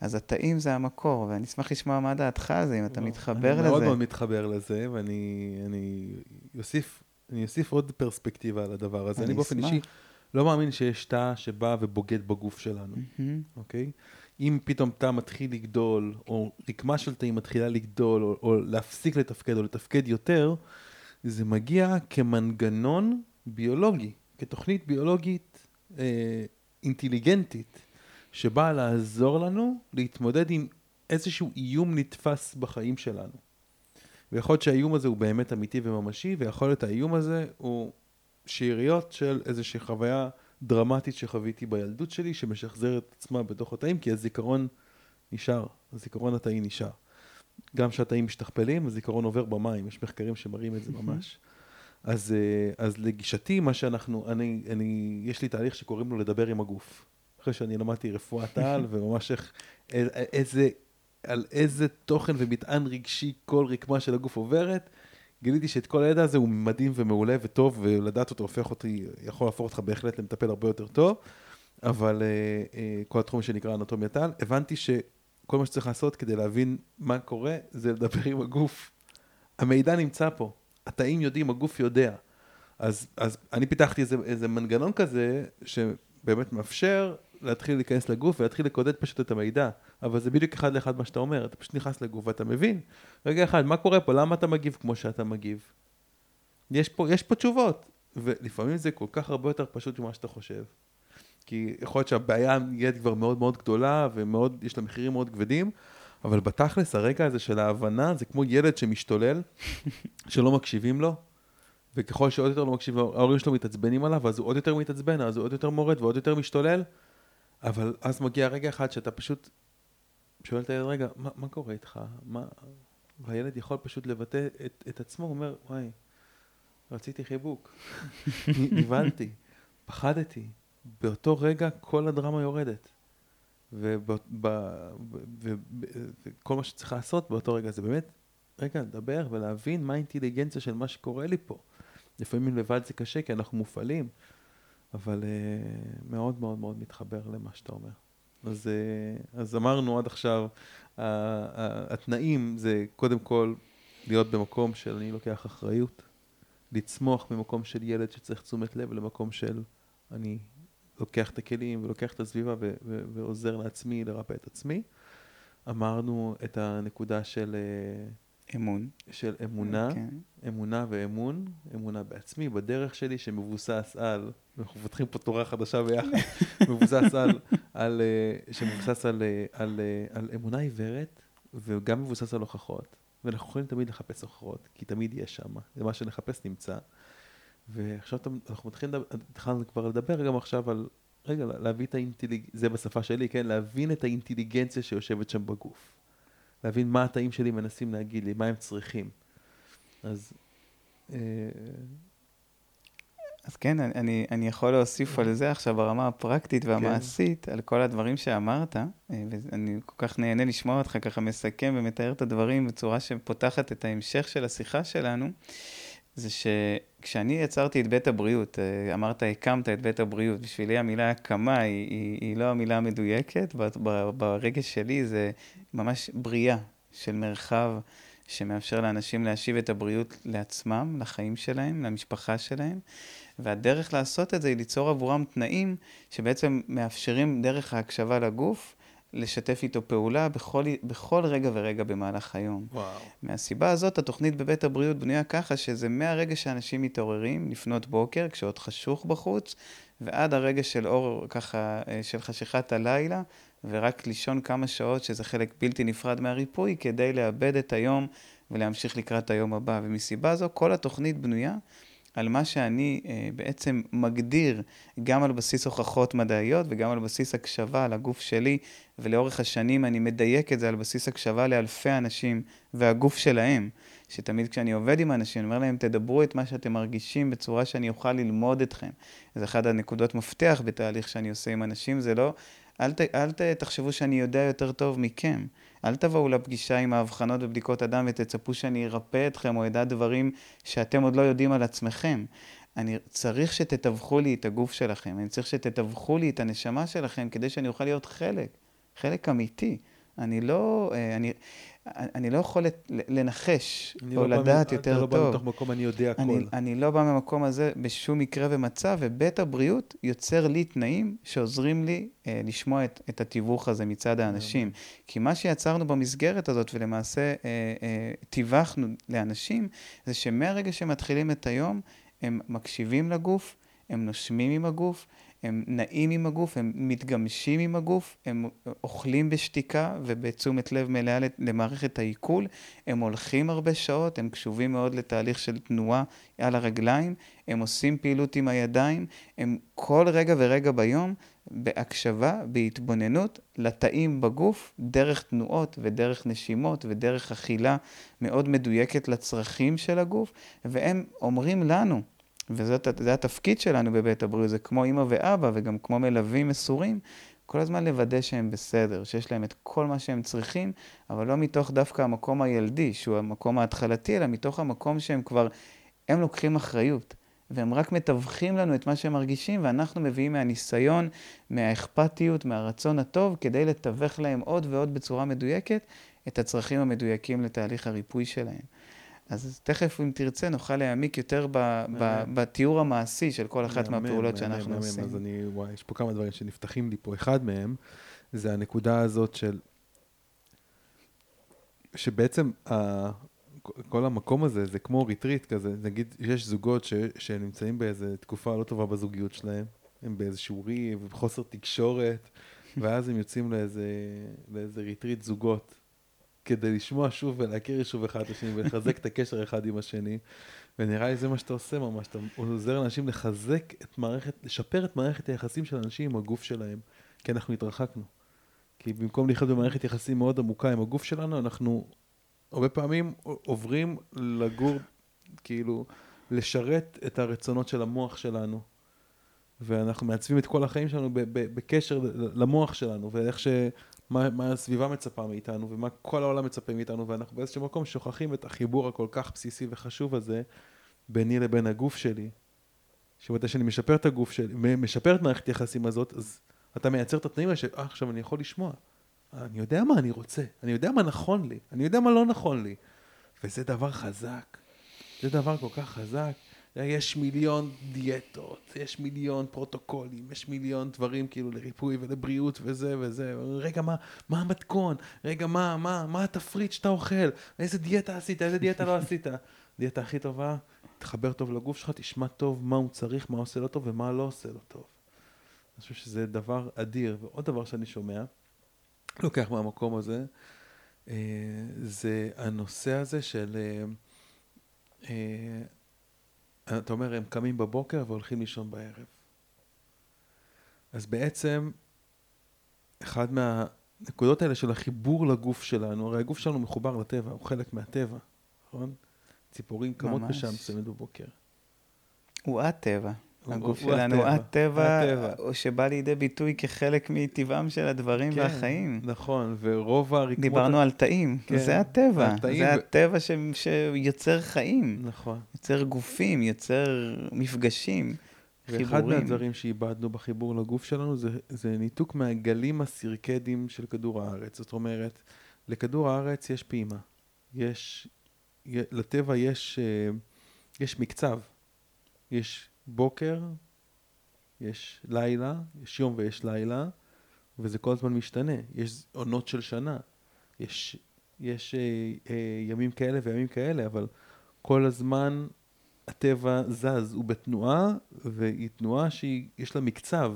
אז התאים זה המקור, ואני אשמח לשמוע מה דעתך על זה, אם אתה מתחבר לזה. אני מאוד מאוד מתחבר לזה, ואני אוסיף, אני אוסיף עוד פרספקטיבה על הדבר הזה. אני באופן אישי לא מאמין שיש תא שבא ובוגד בגוף שלנו, אוקיי? אם פתאום תא מתחיל לגדול, או רקמה של תאים מתחילה לגדול, או, או להפסיק לתפקד, או לתפקד יותר, זה מגיע כמנגנון ביולוגי, כתוכנית ביולוגית אה, אינטליגנטית, שבאה לעזור לנו להתמודד עם איזשהו איום נתפס בחיים שלנו. ויכול להיות שהאיום הזה הוא באמת אמיתי וממשי, ויכול להיות האיום הזה הוא שאריות של איזושהי חוויה דרמטית שחוויתי בילדות שלי, שמשחזרת את עצמה בתוך התאים, כי הזיכרון נשאר, הזיכרון התאי נשאר. גם כשהתאים משתכפלים, הזיכרון עובר במים, יש מחקרים שמראים את זה ממש. אז, אה, אז לגישתי, מה שאנחנו, אני, אני, יש לי תהליך שקוראים לו לדבר עם הגוף. אחרי שאני למדתי רפואת על, (laughs) וממש איך, איזה, על איזה תוכן ומטען רגשי כל רקמה של הגוף עוברת, גיליתי שאת כל הידע הזה הוא מדהים ומעולה וטוב, ולדעת אותו הופך אותי, יכול להפוך אותך בהחלט למטפל הרבה יותר טוב, אבל uh, uh, כל התחום שנקרא אנטומיית על, הבנתי שכל מה שצריך לעשות כדי להבין מה קורה, זה לדבר עם הגוף. המידע נמצא פה, התאים יודעים, הגוף יודע. אז, אז אני פיתחתי איזה, איזה מנגנון כזה, שבאמת מאפשר להתחיל להיכנס לגוף ולהתחיל לקודד פשוט את המידע. אבל זה בדיוק אחד לאחד מה שאתה אומר, אתה פשוט נכנס לגוף ואתה מבין, רגע אחד, מה קורה פה, למה אתה מגיב כמו שאתה מגיב? יש פה, יש פה תשובות, ולפעמים זה כל כך הרבה יותר פשוט ממה שאתה חושב. כי יכול להיות שהבעיה נהיית כבר מאוד מאוד גדולה, ומאוד, יש לה מחירים מאוד כבדים, אבל בתכלס, הרגע הזה של ההבנה, זה כמו ילד שמשתולל, (laughs) שלא מקשיבים לו, וככל שעוד יותר לא מקשיב, ההורים שלו מתעצבנים עליו, אז הוא עוד יותר מתעצבן, אז הוא עוד יותר מורד ועוד יותר משתולל, אבל אז מגיע רגע אחד שאתה פשוט שואל את הילד, רגע, מה, מה קורה איתך? מה... והילד יכול פשוט לבטא את, את עצמו, הוא אומר, וואי, רציתי חיבוק, (laughs) נבהלתי, פחדתי. באותו רגע כל הדרמה יורדת. וכל מה שצריך לעשות באותו רגע זה באמת, רגע, לדבר ולהבין מה האינטליגנציה של מה שקורה לי פה. לפעמים לבד זה קשה כי אנחנו מופעלים, אבל uh, מאוד מאוד מאוד מתחבר למה שאתה אומר. אז, אה, אז אמרנו עד עכשיו, התנאים זה קודם כל להיות במקום של אני לוקח אחריות, לצמוח ממקום של ילד שצריך תשומת לב למקום של אני לוקח את הכלים ולוקח את הסביבה ו- ו- ועוזר לעצמי לרפא את עצמי. אמרנו את הנקודה של אה, אמון. של אמונה, okay. כן. אמונה ואמון, אמונה בעצמי, בדרך שלי, שמבוסס על, אנחנו מפתחים פה תורה חדשה ביחד, (laughs) מבוסס על, על, אה, שמבוסס על, אה, על, אה, על אמונה עיוורת, וגם מבוסס על הוכחות. ואנחנו יכולים תמיד לחפש הוכחות, כי תמיד יש שם, זה מה שנחפש נמצא. ועכשיו אנחנו מתחילים, התחלנו כבר לדבר גם עכשיו על, רגע, להביא את האינטליגנציה, זה בשפה שלי, כן? להבין את האינטליגנציה שיושבת שם בגוף. להבין מה התאים שלי מנסים להגיד לי, מה הם צריכים. אז... אה, אז כן, אני, אני יכול להוסיף על זה עכשיו ברמה הפרקטית והמעשית, כן. על כל הדברים שאמרת, אה, ואני כל כך נהנה לשמוע אותך ככה מסכם ומתאר את הדברים בצורה שפותחת את ההמשך של השיחה שלנו, זה כשאני יצרתי את בית הבריאות, אה, אמרת, הקמת את בית הבריאות, בשבילי המילה הקמה היא, היא, היא לא המילה המדויקת, ברגש שלי זה ממש בריאה של מרחב שמאפשר לאנשים להשיב את הבריאות לעצמם, לחיים שלהם, למשפחה שלהם, והדרך לעשות את זה היא ליצור עבורם תנאים שבעצם מאפשרים דרך ההקשבה לגוף, לשתף איתו פעולה בכל, בכל רגע ורגע במהלך היום. וואו. מהסיבה הזאת, התוכנית בבית הבריאות בנויה ככה שזה מהרגע שאנשים מתעוררים, לפנות בוקר, כשעוד חשוך בחוץ, ועד הרגע של אור, ככה, אה, של חשיכת הלילה, ורק לישון כמה שעות, שזה חלק בלתי נפרד מהריפוי, כדי לאבד את היום ולהמשיך לקראת היום הבא. ומסיבה זו, כל התוכנית בנויה על מה שאני אה, בעצם מגדיר גם על בסיס הוכחות מדעיות וגם על בסיס הקשבה על הגוף שלי, ולאורך השנים אני מדייק את זה על בסיס הקשבה לאלפי אנשים והגוף שלהם, שתמיד כשאני עובד עם אנשים, אני אומר להם, תדברו את מה שאתם מרגישים בצורה שאני אוכל ללמוד אתכם. זה אחת הנקודות מפתח בתהליך שאני עושה עם אנשים, זה לא, אל, ת, אל ת, תחשבו שאני יודע יותר טוב מכם. אל תבואו לפגישה עם האבחנות ובדיקות הדם ותצפו שאני ארפא אתכם או אדע דברים שאתם עוד לא יודעים על עצמכם. אני צריך שתתווכו לי את הגוף שלכם, אני צריך שתתווכו לי את הנשמה שלכם כדי שאני אוכל להיות חלק, חלק אמיתי. אני לא, אה, אני, אני לא יכול לנחש או לא לדעת יותר טוב. אתה לא בא מתוך מקום אני יודע הכל. אני, אני לא בא ממקום הזה בשום מקרה ומצב, ובית הבריאות יוצר לי תנאים שעוזרים לי אה, לשמוע את, את התיווך הזה מצד האנשים. כי מה שיצרנו במסגרת הזאת, ולמעשה אה, אה, תיווכנו לאנשים, זה שמהרגע שמתחילים את היום, הם מקשיבים לגוף, הם נושמים עם הגוף, הם נעים עם הגוף, הם מתגמשים עם הגוף, הם אוכלים בשתיקה ובתשומת לב מלאה למערכת העיכול, הם הולכים הרבה שעות, הם קשובים מאוד לתהליך של תנועה על הרגליים, הם עושים פעילות עם הידיים, הם כל רגע ורגע ביום בהקשבה, בהתבוננות, לתאים בגוף, דרך תנועות ודרך נשימות ודרך אכילה מאוד מדויקת לצרכים של הגוף, והם אומרים לנו, וזה התפקיד שלנו בבית הבריאות, זה כמו אימא ואבא וגם כמו מלווים מסורים, כל הזמן לוודא שהם בסדר, שיש להם את כל מה שהם צריכים, אבל לא מתוך דווקא המקום הילדי, שהוא המקום ההתחלתי, אלא מתוך המקום שהם כבר, הם לוקחים אחריות. והם רק מתווכים לנו את מה שהם מרגישים, ואנחנו מביאים מהניסיון, מהאכפתיות, מהרצון הטוב, כדי לתווך להם עוד ועוד בצורה מדויקת את הצרכים המדויקים לתהליך הריפוי שלהם. אז תכף, אם תרצה, נוכל להעמיק יותר ב, ב, בתיאור המעשי של כל אחת מהפעולות שאנחנו עושים. אז אני, וואי, יש פה כמה דברים שנפתחים לי פה. אחד מהם, זה הנקודה הזאת של... שבעצם ה, כל המקום הזה, זה כמו retreat כזה. נגיד, יש זוגות ש, שנמצאים באיזו תקופה לא טובה בזוגיות שלהם, הם באיזשהו ריב, בחוסר תקשורת, (laughs) ואז הם יוצאים לאיזה, לאיזה retreat זוגות. כדי לשמוע שוב ולהכיר שוב אחד את השני ולחזק את הקשר אחד עם השני. ונראה לי זה מה שאתה עושה ממש, אתה עוזר לאנשים לחזק את מערכת, לשפר את מערכת היחסים של אנשים עם הגוף שלהם, כי אנחנו התרחקנו. כי במקום לחיות במערכת יחסים מאוד עמוקה עם הגוף שלנו, אנחנו הרבה פעמים עוברים לגור, כאילו, לשרת את הרצונות של המוח שלנו. ואנחנו מעצבים את כל החיים שלנו בקשר למוח שלנו, ואיך ש... מה, מה הסביבה מצפה מאיתנו ומה כל העולם מצפה מאיתנו ואנחנו באיזשהו מקום שוכחים את החיבור הכל כך בסיסי וחשוב הזה ביני לבין הגוף שלי. שבתי שאני משפר את הגוף שלי, משפר את מערכת היחסים הזאת, אז אתה מייצר את התנאים האלה אה, עכשיו אני יכול לשמוע. אני יודע מה אני רוצה, אני יודע מה נכון לי, אני יודע מה לא נכון לי. וזה דבר חזק. זה דבר כל כך חזק. יש מיליון דיאטות, יש מיליון פרוטוקולים, יש מיליון דברים כאילו לריפוי ולבריאות וזה וזה. רגע, מה, מה המתכון? רגע, מה, מה, מה התפריט שאתה אוכל? איזה דיאטה עשית? איזה דיאטה לא עשית? דיאטה הכי טובה, תחבר טוב לגוף שלך, תשמע טוב מה הוא צריך, מה עושה לו טוב ומה לא עושה לו טוב. אני חושב שזה דבר אדיר. ועוד דבר שאני שומע, לוקח מהמקום הזה, אה, זה הנושא הזה של... אתה אומר, הם קמים בבוקר והולכים לישון בערב. אז בעצם, אחד מהנקודות האלה של החיבור לגוף שלנו, הרי הגוף שלנו מחובר לטבע, הוא חלק מהטבע, נכון? ציפורים קמות בשם צמד בבוקר. הוא הטבע. הגוף שלנו, הטבע, הטבע, שבא לידי ביטוי כחלק מטבעם של הדברים כן, והחיים. נכון, ורוב הרקמות... דיברנו על תאים, כן, זה הטבע, התאים זה ו... הטבע ש... שיוצר חיים. נכון. יוצר גופים, יוצר מפגשים. ואחד חיבורים. מהדברים שאיבדנו בחיבור לגוף שלנו זה, זה ניתוק מהגלים הסירקדיים של כדור הארץ. זאת אומרת, לכדור הארץ יש פעימה. יש, לטבע יש, אה, יש מקצב. יש בוקר, יש לילה, יש יום ויש לילה, וזה כל הזמן משתנה. יש עונות של שנה. יש, יש אה, אה, ימים כאלה וימים כאלה, אבל כל הזמן הטבע זז, הוא בתנועה, והיא תנועה שיש לה מקצב.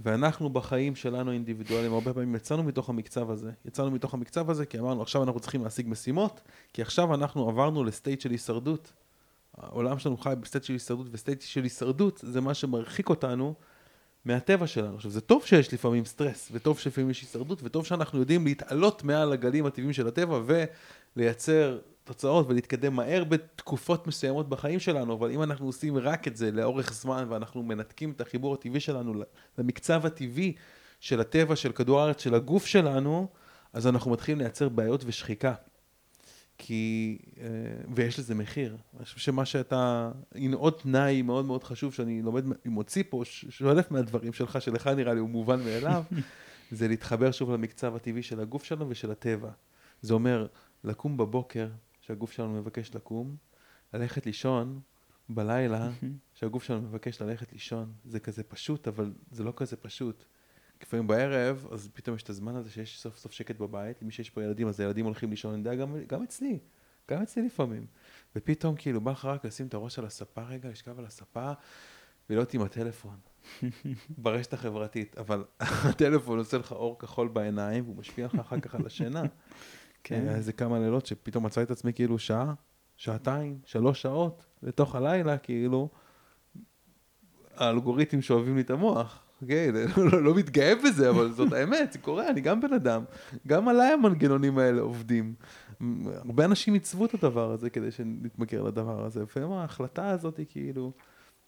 ואנחנו בחיים שלנו האינדיבידואלים, הרבה פעמים יצאנו מתוך המקצב הזה. יצאנו מתוך המקצב הזה כי אמרנו, עכשיו אנחנו צריכים להשיג משימות, כי עכשיו אנחנו עברנו ל state של הישרדות. העולם שלנו חי ב state של הישרדות, ו state של הישרדות זה מה שמרחיק אותנו מהטבע שלנו. עכשיו, זה טוב שיש לפעמים סטרס, וטוב שלפעמים יש הישרדות, וטוב שאנחנו יודעים להתעלות מעל הגלים הטבעיים של הטבע, ולייצר תוצאות ולהתקדם מהר בתקופות מסוימות בחיים שלנו, אבל אם אנחנו עושים רק את זה לאורך זמן ואנחנו מנתקים את החיבור הטבעי שלנו למקצב הטבעי של הטבע, של כדור הארץ, של הגוף שלנו, אז אנחנו מתחילים לייצר בעיות ושחיקה. כי, אה, ויש לזה מחיר. אני חושב שמה שאתה, הנה עוד תנאי מאוד מאוד חשוב שאני לומד, מוציא פה, שולף מהדברים שלך, שלך נראה לי הוא מובן מאליו, (laughs) זה להתחבר שוב למקצב הטבעי של הגוף שלנו ושל הטבע. זה אומר לקום בבוקר שהגוף שלנו מבקש לקום, ללכת לישון בלילה (laughs) שהגוף שלנו מבקש ללכת לישון. זה כזה פשוט, אבל זה לא כזה פשוט. לפעמים בערב, אז פתאום יש את הזמן הזה שיש סוף סוף שקט בבית, למי שיש פה ילדים, אז הילדים הולכים לישון, אני יודע, גם, גם אצלי, גם אצלי לפעמים. ופתאום כאילו בא לך רק לשים את הראש על הספה רגע, לשכב על הספה, ולהיות עם הטלפון. (laughs) ברשת החברתית, אבל (laughs) הטלפון עושה לך אור כחול בעיניים, והוא משפיע לך אחר כך על השינה. (laughs) כן. איזה כמה לילות שפתאום מצאתי את עצמי כאילו שעה, שעתיים, שלוש שעות לתוך הלילה, כאילו, האלגוריתמים שאוהבים לי את המוח. אוקיי, לא, לא, לא מתגאה בזה, אבל זאת (laughs) האמת, זה קורה, אני גם בן אדם. גם עליי המנגנונים האלה עובדים. הרבה אנשים עיצבו את הדבר הזה כדי שנתמכר לדבר הזה. לפעמים ההחלטה הזאת היא כאילו,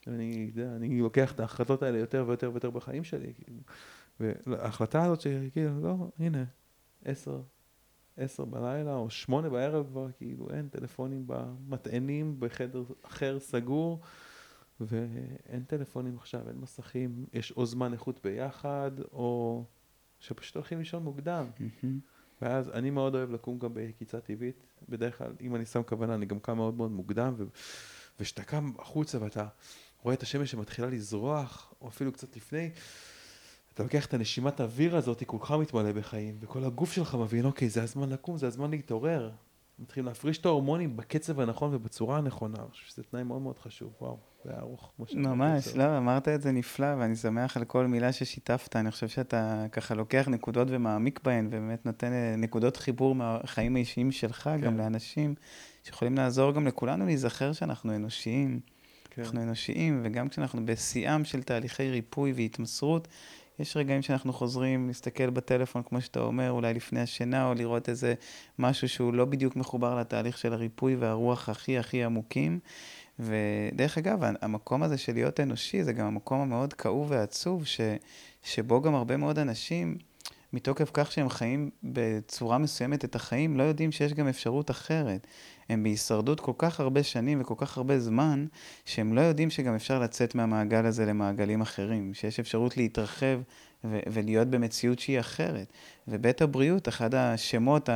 אני, יודע, אני לוקח את ההחלטות האלה יותר ויותר ויותר בחיים שלי. כאילו. וההחלטה הזאת שכאילו, לא, הנה, עשר, עשר בלילה או שמונה בערב כבר, כאילו אין טלפונים במטענים בחדר אחר סגור. ואין טלפונים עכשיו, אין מסכים, יש או זמן איכות ביחד, או שפשוט הולכים לישון מוקדם. ואז אני מאוד אוהב לקום גם בקיצה טבעית, בדרך כלל, אם אני שם כוונה, אני גם קם מאוד מאוד מוקדם, ו... וכשאתה קם החוצה ואתה רואה את השמש שמתחילה לזרוח, או אפילו קצת לפני, אתה לוקח את הנשימת האוויר הזאת, כולך מתמלא בחיים, וכל הגוף שלך מבין, אוקיי, זה הזמן לקום, זה הזמן להתעורר. מתחילים להפריש את ההורמונים בקצב הנכון ובצורה הנכונה, אני חושב שזה תנאי מאוד מאוד חשוב, וואו. זה היה ארוך כמו ש... ממש, לא, אמרת את זה נפלא, ואני שמח על כל מילה ששיתפת. אני חושב שאתה ככה לוקח נקודות ומעמיק בהן, ובאמת נותן אה, נקודות חיבור מהחיים האישיים שלך, כן. גם לאנשים, שיכולים לעזור גם לכולנו להיזכר שאנחנו אנושיים. כן. אנחנו אנושיים, וגם כשאנחנו בשיאם של תהליכי ריפוי והתמסרות, יש רגעים שאנחנו חוזרים להסתכל בטלפון, כמו שאתה אומר, אולי לפני השינה, או לראות איזה משהו שהוא לא בדיוק מחובר לתהליך של הריפוי והרוח הכי הכי עמוקים. ודרך אגב, המקום הזה של להיות אנושי, זה גם המקום המאוד כאוב ועצוב, ש, שבו גם הרבה מאוד אנשים, מתוקף כך שהם חיים בצורה מסוימת את החיים, לא יודעים שיש גם אפשרות אחרת. הם בהישרדות כל כך הרבה שנים וכל כך הרבה זמן, שהם לא יודעים שגם אפשר לצאת מהמעגל הזה למעגלים אחרים, שיש אפשרות להתרחב ו- ולהיות במציאות שהיא אחרת. ובית הבריאות, אחד השמות,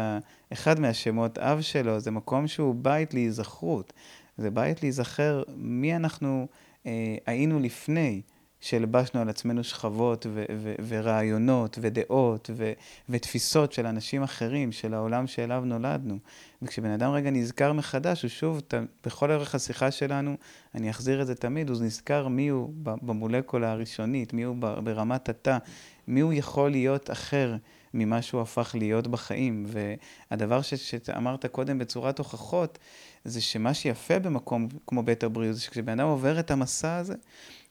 אחד מהשמות אב שלו, זה מקום שהוא בית להיזכרות. זה בית להיזכר מי אנחנו אה, היינו לפני שהלבשנו על עצמנו שכבות ו- ו- ורעיונות ודעות ו- ותפיסות של אנשים אחרים, של העולם שאליו נולדנו. וכשבן אדם רגע נזכר מחדש, הוא שוב, ת- בכל ערך השיחה שלנו, אני אחזיר את זה תמיד, הוא נזכר מי הוא במולקולה הראשונית, מי הוא ברמת התא, מי הוא יכול להיות אחר. ממה שהוא הפך להיות בחיים. והדבר ש- שאמרת קודם בצורת הוכחות, זה שמה שיפה במקום כמו בית הבריאות, זה שכשבן אדם עובר את המסע הזה,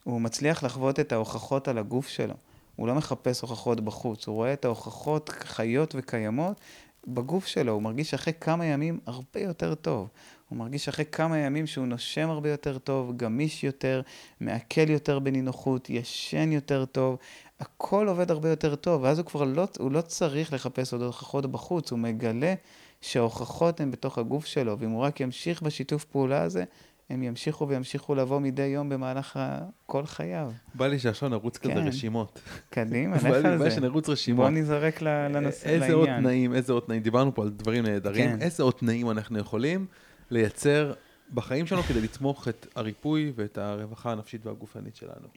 הוא מצליח לחוות את ההוכחות על הגוף שלו. הוא לא מחפש הוכחות בחוץ, הוא רואה את ההוכחות חיות וקיימות, בגוף שלו, הוא מרגיש אחרי כמה ימים הרבה יותר טוב. הוא מרגיש אחרי כמה ימים שהוא נושם הרבה יותר טוב, גמיש יותר, מעכל יותר בנינוחות, ישן יותר טוב, הכל עובד הרבה יותר טוב, ואז הוא כבר לא, הוא לא צריך לחפש עוד הוכחות בחוץ, הוא מגלה שההוכחות הן בתוך הגוף שלו, ואם הוא רק ימשיך בשיתוף פעולה הזה, הם ימשיכו וימשיכו לבוא מדי יום במהלך כל חייו. בא לי שעכשיו נרוץ כזה כן. רשימות. קדימה, לך על זה. בא לי שנרוץ רשימות. בוא נזרק לנושא, לעניין. איזה עוד תנאים, איזה עוד תנאים, דיברנו פה על דברים נהדרים, כן. איזה עוד תנאים אנחנו יכולים לייצר בחיים שלנו כדי לתמוך את הריפוי ואת הרווחה הנפשית והגופנית שלנו.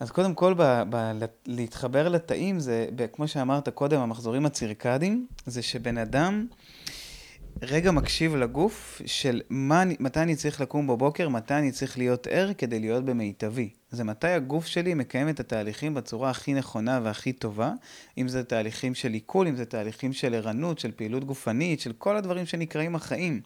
אז קודם כל, ב, ב, להתחבר לתאים זה, כמו שאמרת קודם, המחזורים הצירקדיים, זה שבן אדם רגע מקשיב לגוף של מה, מתי אני צריך לקום בבוקר, מתי אני צריך להיות ער כדי להיות במיטבי. זה מתי הגוף שלי מקיים את התהליכים בצורה הכי נכונה והכי טובה, אם זה תהליכים של עיכול, אם זה תהליכים של ערנות, של פעילות גופנית, של כל הדברים שנקראים החיים.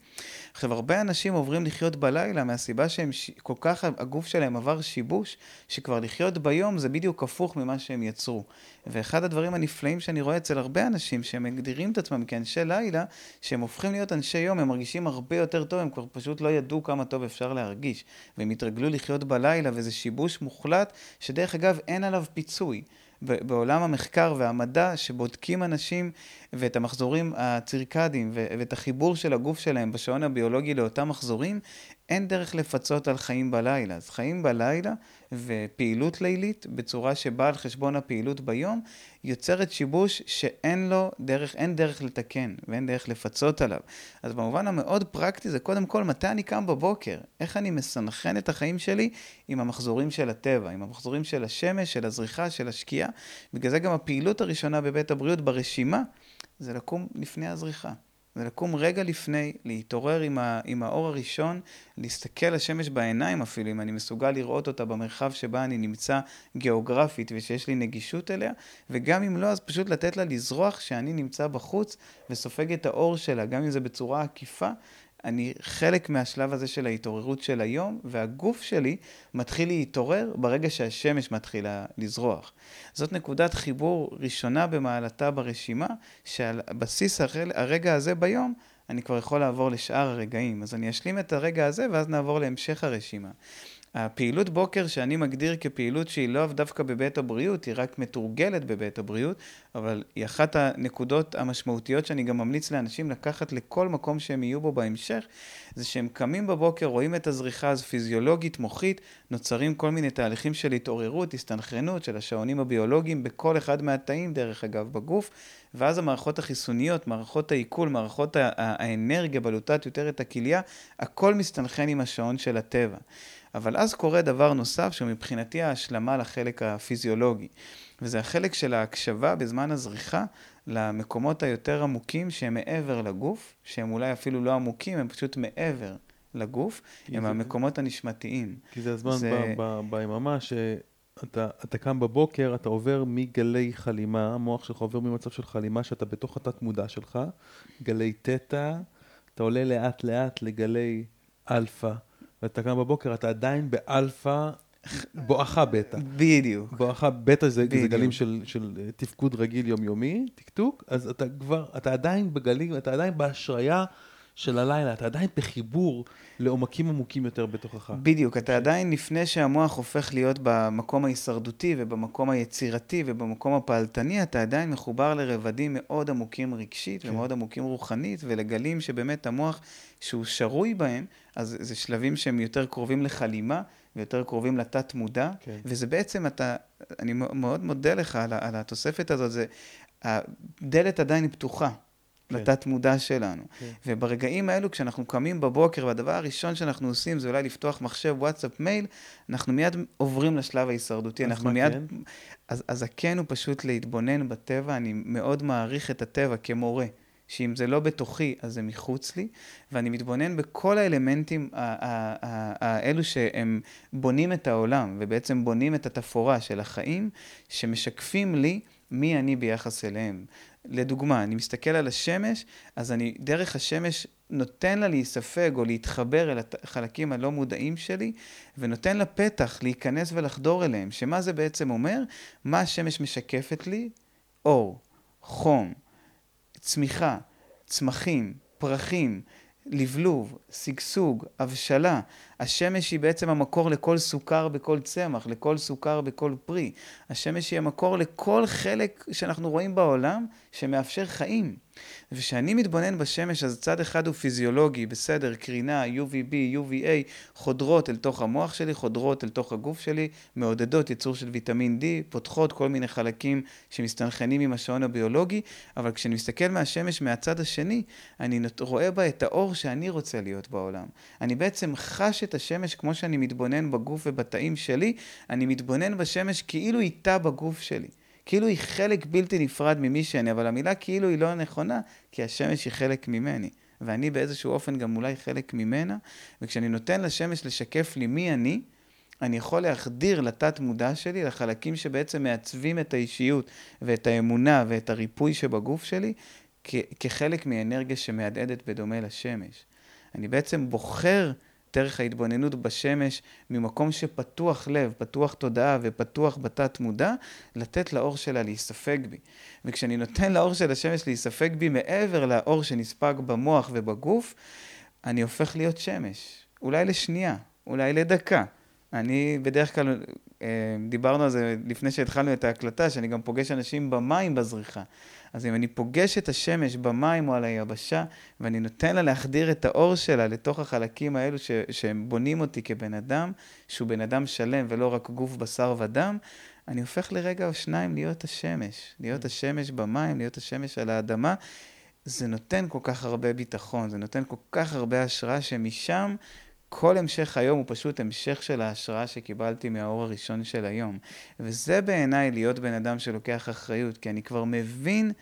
עכשיו, הרבה אנשים עוברים לחיות בלילה מהסיבה שהם ש... כל כך, הגוף שלהם עבר שיבוש, שכבר לחיות ביום זה בדיוק הפוך ממה שהם יצרו. ואחד הדברים הנפלאים שאני רואה אצל הרבה אנשים שהם מגדירים את עצמם כאנשי לילה, שהם הופכים להיות אנשי יום, הם מרגישים הרבה יותר טוב, הם כבר פשוט לא ידעו כמה טוב אפשר להרגיש. והם התרגלו לחיות בלילה, וזה שיבוש מוחלט, שדרך אגב אין עליו פיצוי. בעולם המחקר והמדע שבודקים אנשים ואת המחזורים הצירקדיים ואת החיבור של הגוף שלהם בשעון הביולוגי לאותם מחזורים, אין דרך לפצות על חיים בלילה. אז חיים בלילה ופעילות לילית בצורה שבאה על חשבון הפעילות ביום, יוצרת שיבוש שאין לו דרך, אין דרך לתקן ואין דרך לפצות עליו. אז במובן המאוד פרקטי זה קודם כל מתי אני קם בבוקר, איך אני מסנכרן את החיים שלי עם המחזורים של הטבע, עם המחזורים של השמש, של הזריחה, של השקיעה. בגלל זה גם הפעילות הראשונה בבית הבריאות ברשימה זה לקום לפני הזריחה. זה לקום רגע לפני, להתעורר עם, ה, עם האור הראשון, להסתכל לשמש בעיניים אפילו, אם אני מסוגל לראות אותה במרחב שבה אני נמצא גיאוגרפית ושיש לי נגישות אליה, וגם אם לא, אז פשוט לתת לה לזרוח שאני נמצא בחוץ וסופג את האור שלה, גם אם זה בצורה עקיפה, אני חלק מהשלב הזה של ההתעוררות של היום, והגוף שלי מתחיל להתעורר ברגע שהשמש מתחילה לזרוח. זאת נקודת חיבור ראשונה במעלתה ברשימה, שעל בסיס הרגע הזה ביום, אני כבר יכול לעבור לשאר הרגעים. אז אני אשלים את הרגע הזה, ואז נעבור להמשך הרשימה. הפעילות בוקר שאני מגדיר כפעילות שהיא לא דווקא בבית הבריאות, היא רק מתורגלת בבית הבריאות, אבל היא אחת הנקודות המשמעותיות שאני גם ממליץ לאנשים לקחת לכל מקום שהם יהיו בו בהמשך, זה שהם קמים בבוקר, רואים את הזריחה, אז פיזיולוגית, מוחית, נוצרים כל מיני תהליכים של התעוררות, הסתנכרנות של השעונים הביולוגיים בכל אחד מהתאים, דרך אגב, בגוף, ואז המערכות החיסוניות, מערכות העיכול, מערכות האנרגיה, בלוטת יותר את הכליה, הכל מסתנכרן עם השעון של הטבע. אבל אז קורה דבר נוסף שהוא מבחינתי ההשלמה לחלק הפיזיולוגי, וזה החלק של ההקשבה בזמן הזריחה למקומות היותר עמוקים שהם מעבר לגוף, שהם אולי אפילו לא עמוקים, הם פשוט מעבר לגוף, הם זה... המקומות הנשמתיים. כי זה הזמן זה... ביממה שאתה אתה קם בבוקר, אתה עובר מגלי חלימה, המוח שלך עובר ממצב של חלימה שאתה בתוך התת מודע שלך, גלי תטא, אתה עולה לאט לאט לגלי אלפא. ואתה קם בבוקר, אתה עדיין באלפא בואכה בטא. בדיוק. בואכה בטא זה, זה גלים של, של תפקוד רגיל יומיומי, טקטוק, אז אתה כבר, אתה עדיין בגלים, אתה עדיין בהשריה של הלילה, אתה עדיין בחיבור לעומקים עמוקים יותר בתוכך. בדיוק, אתה עדיין לפני שהמוח הופך להיות במקום ההישרדותי ובמקום היצירתי ובמקום הפעלתני, אתה עדיין מחובר לרבדים מאוד עמוקים רגשית כן. ומאוד עמוקים רוחנית, ולגלים שבאמת המוח, שהוא שרוי בהם, אז זה שלבים שהם יותר קרובים לחלימה ויותר קרובים לתת מודע, כן. וזה בעצם, אתה, אני מאוד מודה לך על, על התוספת הזאת, זה, הדלת עדיין פתוחה. כן. לתת מודע שלנו. כן. וברגעים האלו, כשאנחנו קמים בבוקר, והדבר הראשון שאנחנו עושים זה אולי לפתוח מחשב, וואטסאפ, מייל, אנחנו מיד עוברים לשלב ההישרדותי. אנחנו מיד... כן? אז, אז הכן הוא פשוט להתבונן בטבע, אני מאוד מעריך את הטבע כמורה. שאם זה לא בתוכי, אז זה מחוץ לי, ואני מתבונן בכל האלמנטים האלו שהם בונים את העולם, ובעצם בונים את התפאורה של החיים, שמשקפים לי מי אני ביחס אליהם. לדוגמה, אני מסתכל על השמש, אז אני דרך השמש נותן לה להיספג או להתחבר אל החלקים הלא מודעים שלי, ונותן לה פתח להיכנס ולחדור אליהם. שמה זה בעצם אומר? מה השמש משקפת לי? אור, חום, צמיחה, צמחים, פרחים, לבלוב, שגשוג, הבשלה. השמש היא בעצם המקור לכל סוכר בכל צמח, לכל סוכר בכל פרי. השמש היא המקור לכל חלק שאנחנו רואים בעולם שמאפשר חיים. וכשאני מתבונן בשמש, אז צד אחד הוא פיזיולוגי, בסדר, קרינה, UVB, UVA, חודרות אל תוך המוח שלי, חודרות אל תוך הגוף שלי, מעודדות ייצור של ויטמין D, פותחות כל מיני חלקים שמסתנכרנים עם השעון הביולוגי, אבל כשאני מסתכל מהשמש מהצד השני, אני רואה בה את האור שאני רוצה להיות בעולם. אני בעצם חש את השמש כמו שאני מתבונן בגוף ובתאים שלי, אני מתבונן בשמש כאילו איתה בגוף שלי. כאילו היא חלק בלתי נפרד ממי שאני, אבל המילה כאילו היא לא נכונה, כי השמש היא חלק ממני. ואני באיזשהו אופן גם אולי חלק ממנה, וכשאני נותן לשמש לשקף לי מי אני, אני יכול להחדיר לתת מודע שלי, לחלקים שבעצם מעצבים את האישיות ואת האמונה ואת הריפוי שבגוף שלי, כחלק מאנרגיה שמהדהדת בדומה לשמש. אני בעצם בוחר דרך ההתבוננות בשמש, ממקום שפתוח לב, פתוח תודעה ופתוח בתת מודע, לתת לאור שלה להיספג בי. וכשאני נותן לאור של השמש להיספג בי מעבר לאור שנספג במוח ובגוף, אני הופך להיות שמש. אולי לשנייה, אולי לדקה. אני בדרך כלל, אה, דיברנו על זה לפני שהתחלנו את ההקלטה, שאני גם פוגש אנשים במים בזריחה. אז אם אני פוגש את השמש במים או על היבשה, ואני נותן לה להחדיר את האור שלה לתוך החלקים האלו ש, שהם בונים אותי כבן אדם, שהוא בן אדם שלם ולא רק גוף בשר ודם, אני הופך לרגע או שניים להיות השמש. להיות השמש במים, להיות השמש על האדמה. זה נותן כל כך הרבה ביטחון, זה נותן כל כך הרבה השראה שמשם כל המשך היום הוא פשוט המשך של ההשראה שקיבלתי מהאור הראשון של היום. וזה בעיניי להיות בן אדם שלוקח אחריות, כי אני כבר מבין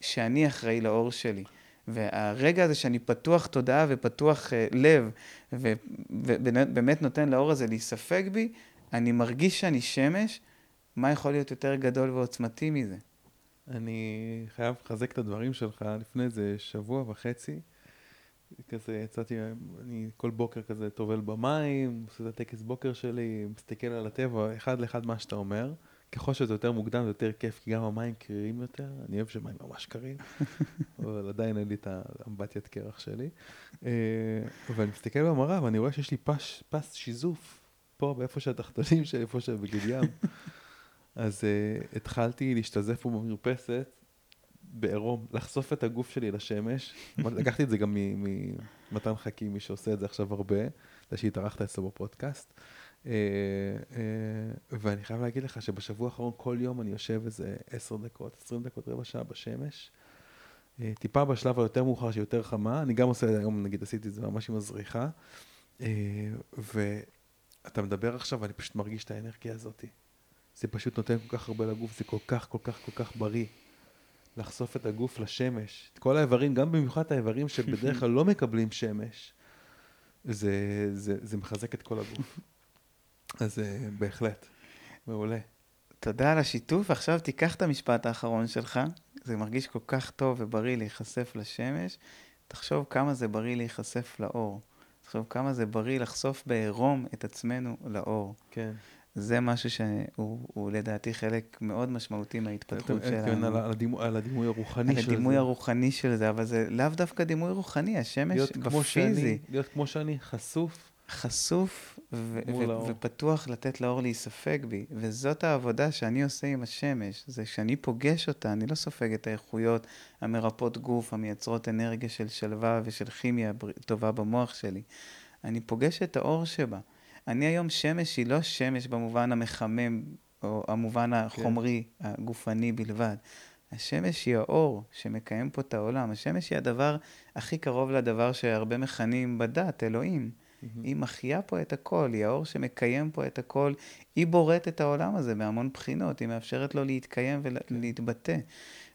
שאני אחראי לאור שלי. והרגע הזה שאני פתוח תודעה ופתוח uh, לב, ובאמת נותן לאור הזה להיספג בי, אני מרגיש שאני שמש, מה יכול להיות יותר גדול ועוצמתי מזה? אני חייב לחזק את הדברים שלך. לפני איזה שבוע וחצי, כזה יצאתי, אני כל בוקר כזה טובל במים, עושה את הטקס בוקר שלי, מסתכל על הטבע, אחד לאחד מה שאתה אומר. ככל שזה יותר מוקדם זה יותר כיף, כי גם המים קרירים יותר, אני אוהב שמים ממש קרים, (laughs) אבל עדיין אין לי את האמבטיית קרח שלי. אה, ואני מסתכל במראה ואני רואה שיש לי פס, פס שיזוף פה, באיפה שהתחתונים שלי, איפה שבגיל ים. (laughs) אז uh, התחלתי להשתזף פה במרפסת, בעירום, לחשוף את הגוף שלי לשמש. לקחתי את זה גם ממתן חכים, מי שעושה את זה עכשיו הרבה, זה שהתארחת אצלו בפודקאסט. אה, אה, ואני חייב להגיד לך שבשבוע האחרון כל יום אני יושב איזה עשר דקות, עשרים דקות, רבע שעה בשמש. אה, טיפה בשלב היותר מאוחר שיותר חמה, אני גם עושה, היום נגיד עשיתי את זה ממש עם הזריחה. ואתה מדבר עכשיו ואני פשוט מרגיש את האנרגיה הזאת. זה פשוט נותן כל כך הרבה לגוף, זה כל כך כל כך כל כך בריא. לחשוף את הגוף לשמש, את כל האיברים, גם במיוחד האיברים שבדרך כלל לא מקבלים שמש, זה, זה, זה מחזק את כל הגוף. אז uh, בהחלט, מעולה. תודה על השיתוף, עכשיו תיקח את המשפט האחרון שלך, זה מרגיש כל כך טוב ובריא להיחשף לשמש, תחשוב כמה זה בריא להיחשף לאור. תחשוב כמה זה בריא לחשוף בעירום את עצמנו לאור. כן. זה משהו שהוא לדעתי חלק מאוד משמעותי מההתפתחות שלנו. על, על, על הדימוי הרוחני של זה. על הדימוי הרוחני של זה, אבל זה לאו דווקא דימוי רוחני, השמש בפיזי. להיות כמו שאני, חשוף. חשוף ו- ו- ופתוח לתת לאור להיספג בי. וזאת העבודה שאני עושה עם השמש, זה שאני פוגש אותה, אני לא סופג את האיכויות המרפאות גוף, המייצרות אנרגיה של שלווה ושל כימיה טובה במוח שלי. אני פוגש את האור שבה. אני היום שמש היא לא שמש במובן המחמם, או המובן החומרי, כן. הגופני בלבד. השמש היא האור שמקיים פה את העולם. השמש היא הדבר הכי קרוב לדבר שהרבה מכנים בדת, אלוהים. Mm-hmm. היא מחיה פה את הכל, היא האור שמקיים פה את הכל. היא בוראת את העולם הזה בהמון בחינות, היא מאפשרת לו להתקיים ולהתבטא.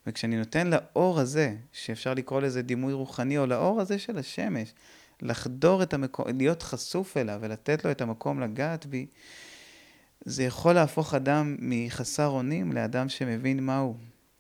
וכשאני נותן לאור הזה, שאפשר לקרוא לזה דימוי רוחני, או לאור הזה של השמש, לחדור את המקום, להיות חשוף אליו ולתת לו את המקום לגעת בי, זה יכול להפוך אדם מחסר אונים לאדם שמבין מהו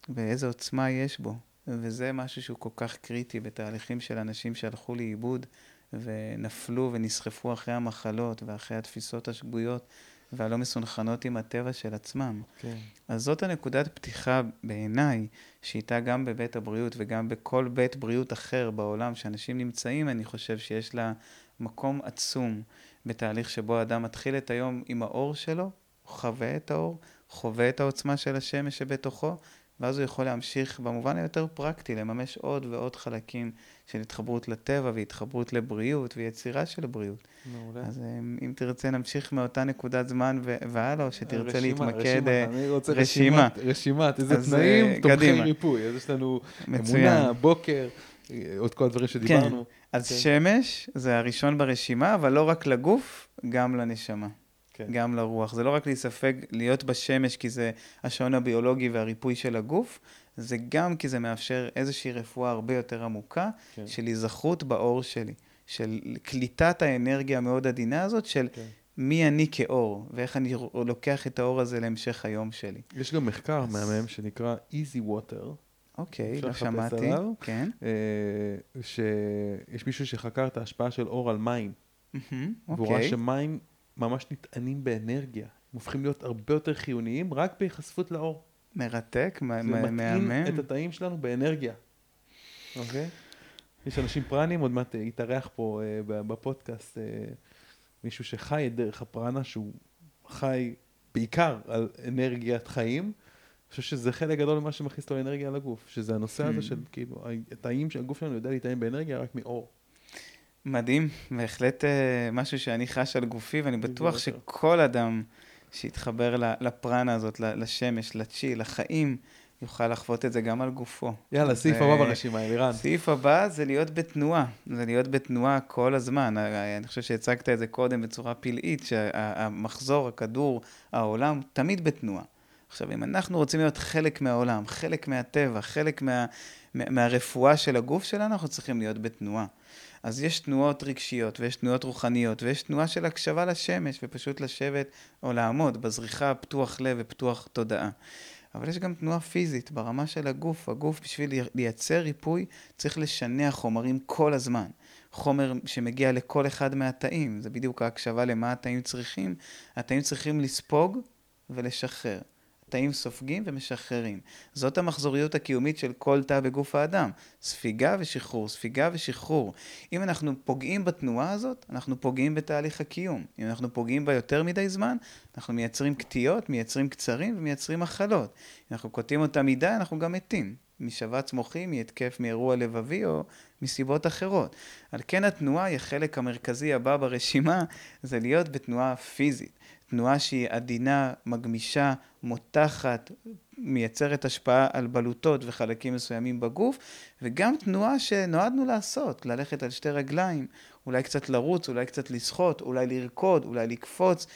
ואיזה עוצמה יש בו. וזה משהו שהוא כל כך קריטי בתהליכים של אנשים שהלכו לאיבוד ונפלו ונסחפו אחרי המחלות ואחרי התפיסות השגויות. והלא מסונכרנות עם הטבע של עצמם. כן. אז זאת הנקודת פתיחה בעיניי, שאיתה גם בבית הבריאות וגם בכל בית בריאות אחר בעולם שאנשים נמצאים, אני חושב שיש לה מקום עצום בתהליך שבו האדם מתחיל את היום עם האור שלו, חווה את האור, חווה את העוצמה של השמש שבתוכו, ואז הוא יכול להמשיך במובן היותר פרקטי, לממש עוד ועוד חלקים של התחברות לטבע והתחברות לבריאות ויצירה של בריאות. מעולה. אז אה, אם תרצה נמשיך מאותה נקודת זמן והלאה, או שתרצה רשימה, להתמקד... רשימה, אה, אני רוצה רשימה. רשימת, איזה תנאים אה, תומכי קדימה. ריפוי. אז יש לנו מצוין. אמונה, בוקר, עוד כל הדברים שדיברנו. אז כן. שמש זה הראשון ברשימה, אבל לא רק לגוף, גם לנשמה. כן. גם לרוח. זה לא רק להיספג, להיות בשמש כי זה השעון הביולוגי והריפוי של הגוף, זה גם כי זה מאפשר איזושהי רפואה הרבה יותר עמוקה כן. של היזכרות באור שלי, של קליטת האנרגיה המאוד עדינה הזאת של כן. מי אני כאור, ואיך אני לוקח את האור הזה להמשך היום שלי. יש גם מחקר אז- מהמם שנקרא Easy Water, אוקיי, לא שמעתי. עליו? כן. אה, שיש מישהו שחקר את ההשפעה של אור על מים, מהמם, והוא ראה אוקיי. שמים ממש נטענים באנרגיה. הם הופכים להיות הרבה יותר חיוניים רק בהיחשפות לאור. מרתק, מה- זה מטעין מהמם. את התאים שלנו באנרגיה. אוקיי? יש אנשים פרנים, עוד מעט אה, יתארח פה ב- בפודקאסט אה, מישהו שחי את דרך הפרנה, שהוא חי בעיקר על אנרגיית חיים. אני חושב שזה חלק גדול ממה שמכניס לו אנרגיה לגוף, שזה הנושא הזה Hmm. של כאילו, התאים שהגוף שלנו יודע להתאם באנרגיה רק מאור. מדהים, בהחלט אה, משהו שאני חש על גופי, ואני בטוח. שכל אדם שיתחבר לפרנה הזאת, לשמש, לצ'י, לחיים, יוכל לחוות את זה גם על גופו. יאללה, סעיף הבא ברשימה, אלירן. הסעיף הבא זה להיות בתנועה, זה להיות בתנועה כל הזמן. אה, אני חושב שהצגת את זה קודם בצורה פלאית, שהמחזור, הכדור, העולם, תמיד בתנועה. עכשיו, אם אנחנו רוצים להיות חלק מהעולם, חלק מהטבע, חלק מה, מה, מהרפואה של הגוף שלנו, אנחנו צריכים להיות בתנועה. אז יש תנועות רגשיות, ויש תנועות רוחניות, ויש תנועה של הקשבה לשמש, ופשוט לשבת או לעמוד בזריחה פתוח לב ופתוח תודעה. אבל יש גם תנועה פיזית ברמה של הגוף. הגוף, בשביל לייצר ריפוי, צריך לשנע חומרים כל הזמן. חומר שמגיע לכל אחד מהתאים, זה בדיוק ההקשבה למה התאים צריכים. התאים צריכים לספוג ולשחרר. התאים סופגים ומשחררים. זאת המחזוריות הקיומית של כל תא בגוף האדם. ספיגה ושחרור, ספיגה ושחרור. אם אנחנו פוגעים בתנועה הזאת, אנחנו פוגעים בתהליך הקיום. אם אנחנו פוגעים בה יותר מדי זמן, אנחנו מייצרים קטיעות, מייצרים קצרים ומייצרים מחלות. אם אנחנו קוטעים אותה מדי, אנחנו גם מתים. משבץ מוחי, מהתקף מאירוע לבבי או מסיבות אחרות. על כן התנועה היא החלק המרכזי הבא ברשימה, זה להיות בתנועה פיזית. תנועה שהיא עדינה, מגמישה, מותחת, מייצרת השפעה על בלוטות וחלקים מסוימים בגוף, וגם תנועה שנועדנו לעשות, ללכת על שתי רגליים, אולי קצת לרוץ, אולי קצת לשחות, אולי לרקוד, אולי לקפוץ,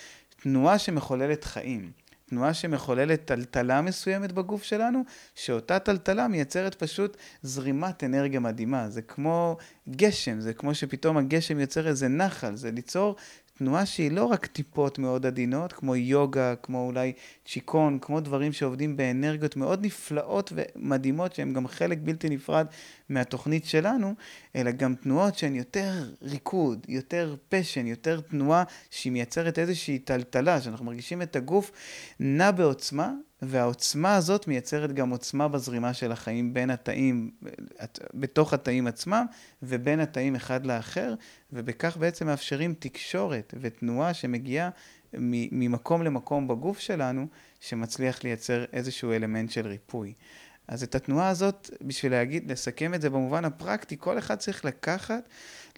תנועה שמחוללת חיים. תנועה שמחוללת טלטלה מסוימת בגוף שלנו, שאותה טלטלה מייצרת פשוט זרימת אנרגיה מדהימה. זה כמו גשם, זה כמו שפתאום הגשם יוצר איזה נחל, זה ליצור תנועה שהיא לא רק טיפות מאוד עדינות, כמו יוגה, כמו אולי צ'יקון, כמו דברים שעובדים באנרגיות מאוד נפלאות ומדהימות, שהן גם חלק בלתי נפרד מהתוכנית שלנו, אלא גם תנועות שהן יותר ריקוד, יותר פשן, יותר תנועה שהיא מייצרת איזושהי טלטלה, שאנחנו מרגישים את הגוף נע בעוצמה, והעוצמה הזאת מייצרת גם עוצמה בזרימה של החיים בין התאים, בתוך התאים עצמם, ובין התאים אחד לאחר, ובכך בעצם מאפשרים תקשורת ותנועה שמגיעה ממקום למקום בגוף שלנו, שמצליח לייצר איזשהו אלמנט של ריפוי. אז את התנועה הזאת, בשביל להגיד, לסכם את זה במובן הפרקטי, כל אחד צריך לקחת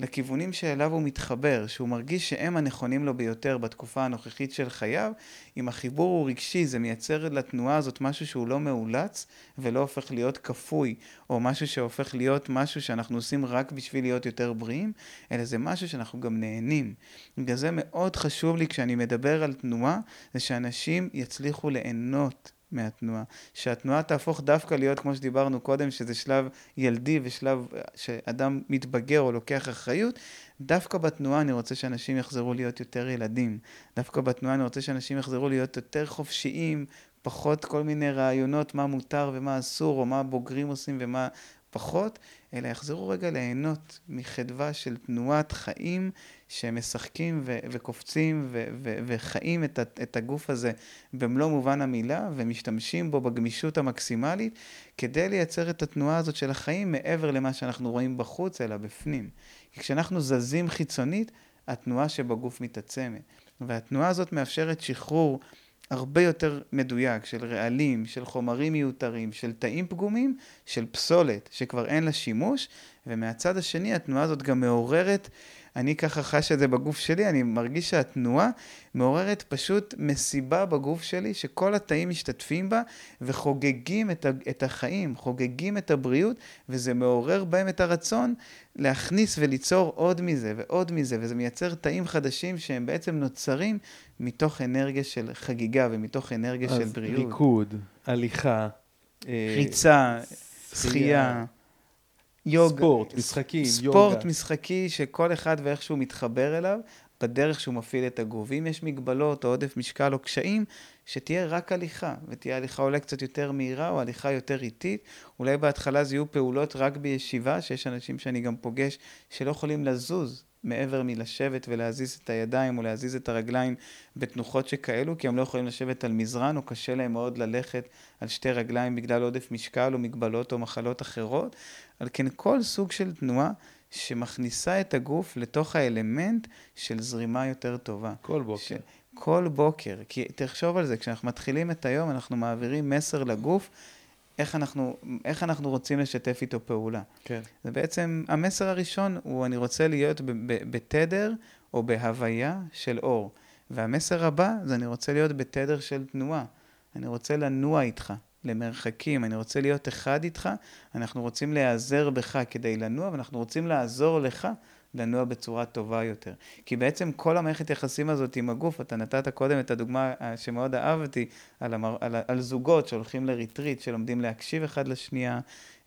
לכיוונים שאליו הוא מתחבר, שהוא מרגיש שהם הנכונים לו ביותר בתקופה הנוכחית של חייו. אם החיבור הוא רגשי, זה מייצר לתנועה הזאת משהו שהוא לא מאולץ ולא הופך להיות כפוי, או משהו שהופך להיות משהו שאנחנו עושים רק בשביל להיות יותר בריאים, אלא זה משהו שאנחנו גם נהנים. בגלל זה מאוד חשוב לי כשאני מדבר על תנועה, זה שאנשים יצליחו ליהנות מהתנועה. שהתנועה תהפוך דווקא להיות, כמו שדיברנו קודם, שזה שלב ילדי ושלב שאדם מתבגר או לוקח אחריות, דווקא בתנועה אני רוצה שאנשים יחזרו להיות יותר ילדים. דווקא בתנועה אני רוצה שאנשים יחזרו להיות יותר חופשיים, פחות כל מיני רעיונות מה מותר ומה אסור, או מה הבוגרים עושים ומה פחות, אלא יחזרו רגע ליהנות מחדווה של תנועת חיים שהם משחקים ו- וקופצים ו- ו- וחיים את, ה- את הגוף הזה במלוא מובן המילה, ומשתמשים בו בגמישות המקסימלית, כדי לייצר את התנועה הזאת של החיים מעבר למה שאנחנו רואים בחוץ, אלא בפנים. כי כשאנחנו זזים חיצונית, התנועה שבגוף מתעצמת. והתנועה הזאת מאפשרת שחרור הרבה יותר מדויק של רעלים, של חומרים מיותרים, של תאים פגומים, של פסולת שכבר אין לה שימוש, ומהצד השני התנועה הזאת גם מעוררת אני ככה חש את זה בגוף שלי, אני מרגיש שהתנועה מעוררת פשוט מסיבה בגוף שלי, שכל התאים משתתפים בה וחוגגים את, את החיים, חוגגים את הבריאות, וזה מעורר בהם את הרצון להכניס וליצור עוד מזה ועוד מזה, וזה מייצר תאים חדשים שהם בעצם נוצרים מתוך אנרגיה של חגיגה ומתוך אנרגיה של בריאות. אז ריקוד, הליכה, אה, ריצה, שחייה. יוג... ספורט, משחקים, ספורט, יוגה. ספורט משחקי שכל אחד ואיך שהוא מתחבר אליו, בדרך שהוא מפעיל את הגוף. ואם יש מגבלות או עודף משקל או קשיים, שתהיה רק הליכה, ותהיה הליכה אולי קצת יותר מהירה או הליכה יותר איטית. אולי בהתחלה זה יהיו פעולות רק בישיבה, שיש אנשים שאני גם פוגש שלא יכולים לזוז מעבר מלשבת ולהזיז את הידיים או להזיז את הרגליים בתנוחות שכאלו, כי הם לא יכולים לשבת על מזרן, או קשה להם מאוד ללכת על שתי רגליים בגלל עודף משקל או מגבלות או מחלות אחרות. על כן כל סוג של תנועה שמכניסה את הגוף לתוך האלמנט של זרימה יותר טובה. כל בוקר. ש... כל בוקר. כי תחשוב על זה, כשאנחנו מתחילים את היום, אנחנו מעבירים מסר לגוף. איך אנחנו, איך אנחנו רוצים לשתף איתו פעולה. כן. זה בעצם, המסר הראשון הוא אני רוצה להיות בתדר או בהוויה של אור. והמסר הבא זה אני רוצה להיות בתדר של תנועה. אני רוצה לנוע איתך למרחקים, אני רוצה להיות אחד איתך, אנחנו רוצים להיעזר בך כדי לנוע, ואנחנו רוצים לעזור לך לנוע בצורה טובה יותר. כי בעצם כל המערכת יחסים הזאת עם הגוף, אתה נתת קודם את הדוגמה אה, שמאוד אהבתי, על, המר, על, על זוגות שהולכים ל retreat, שלומדים להקשיב אחד לשנייה,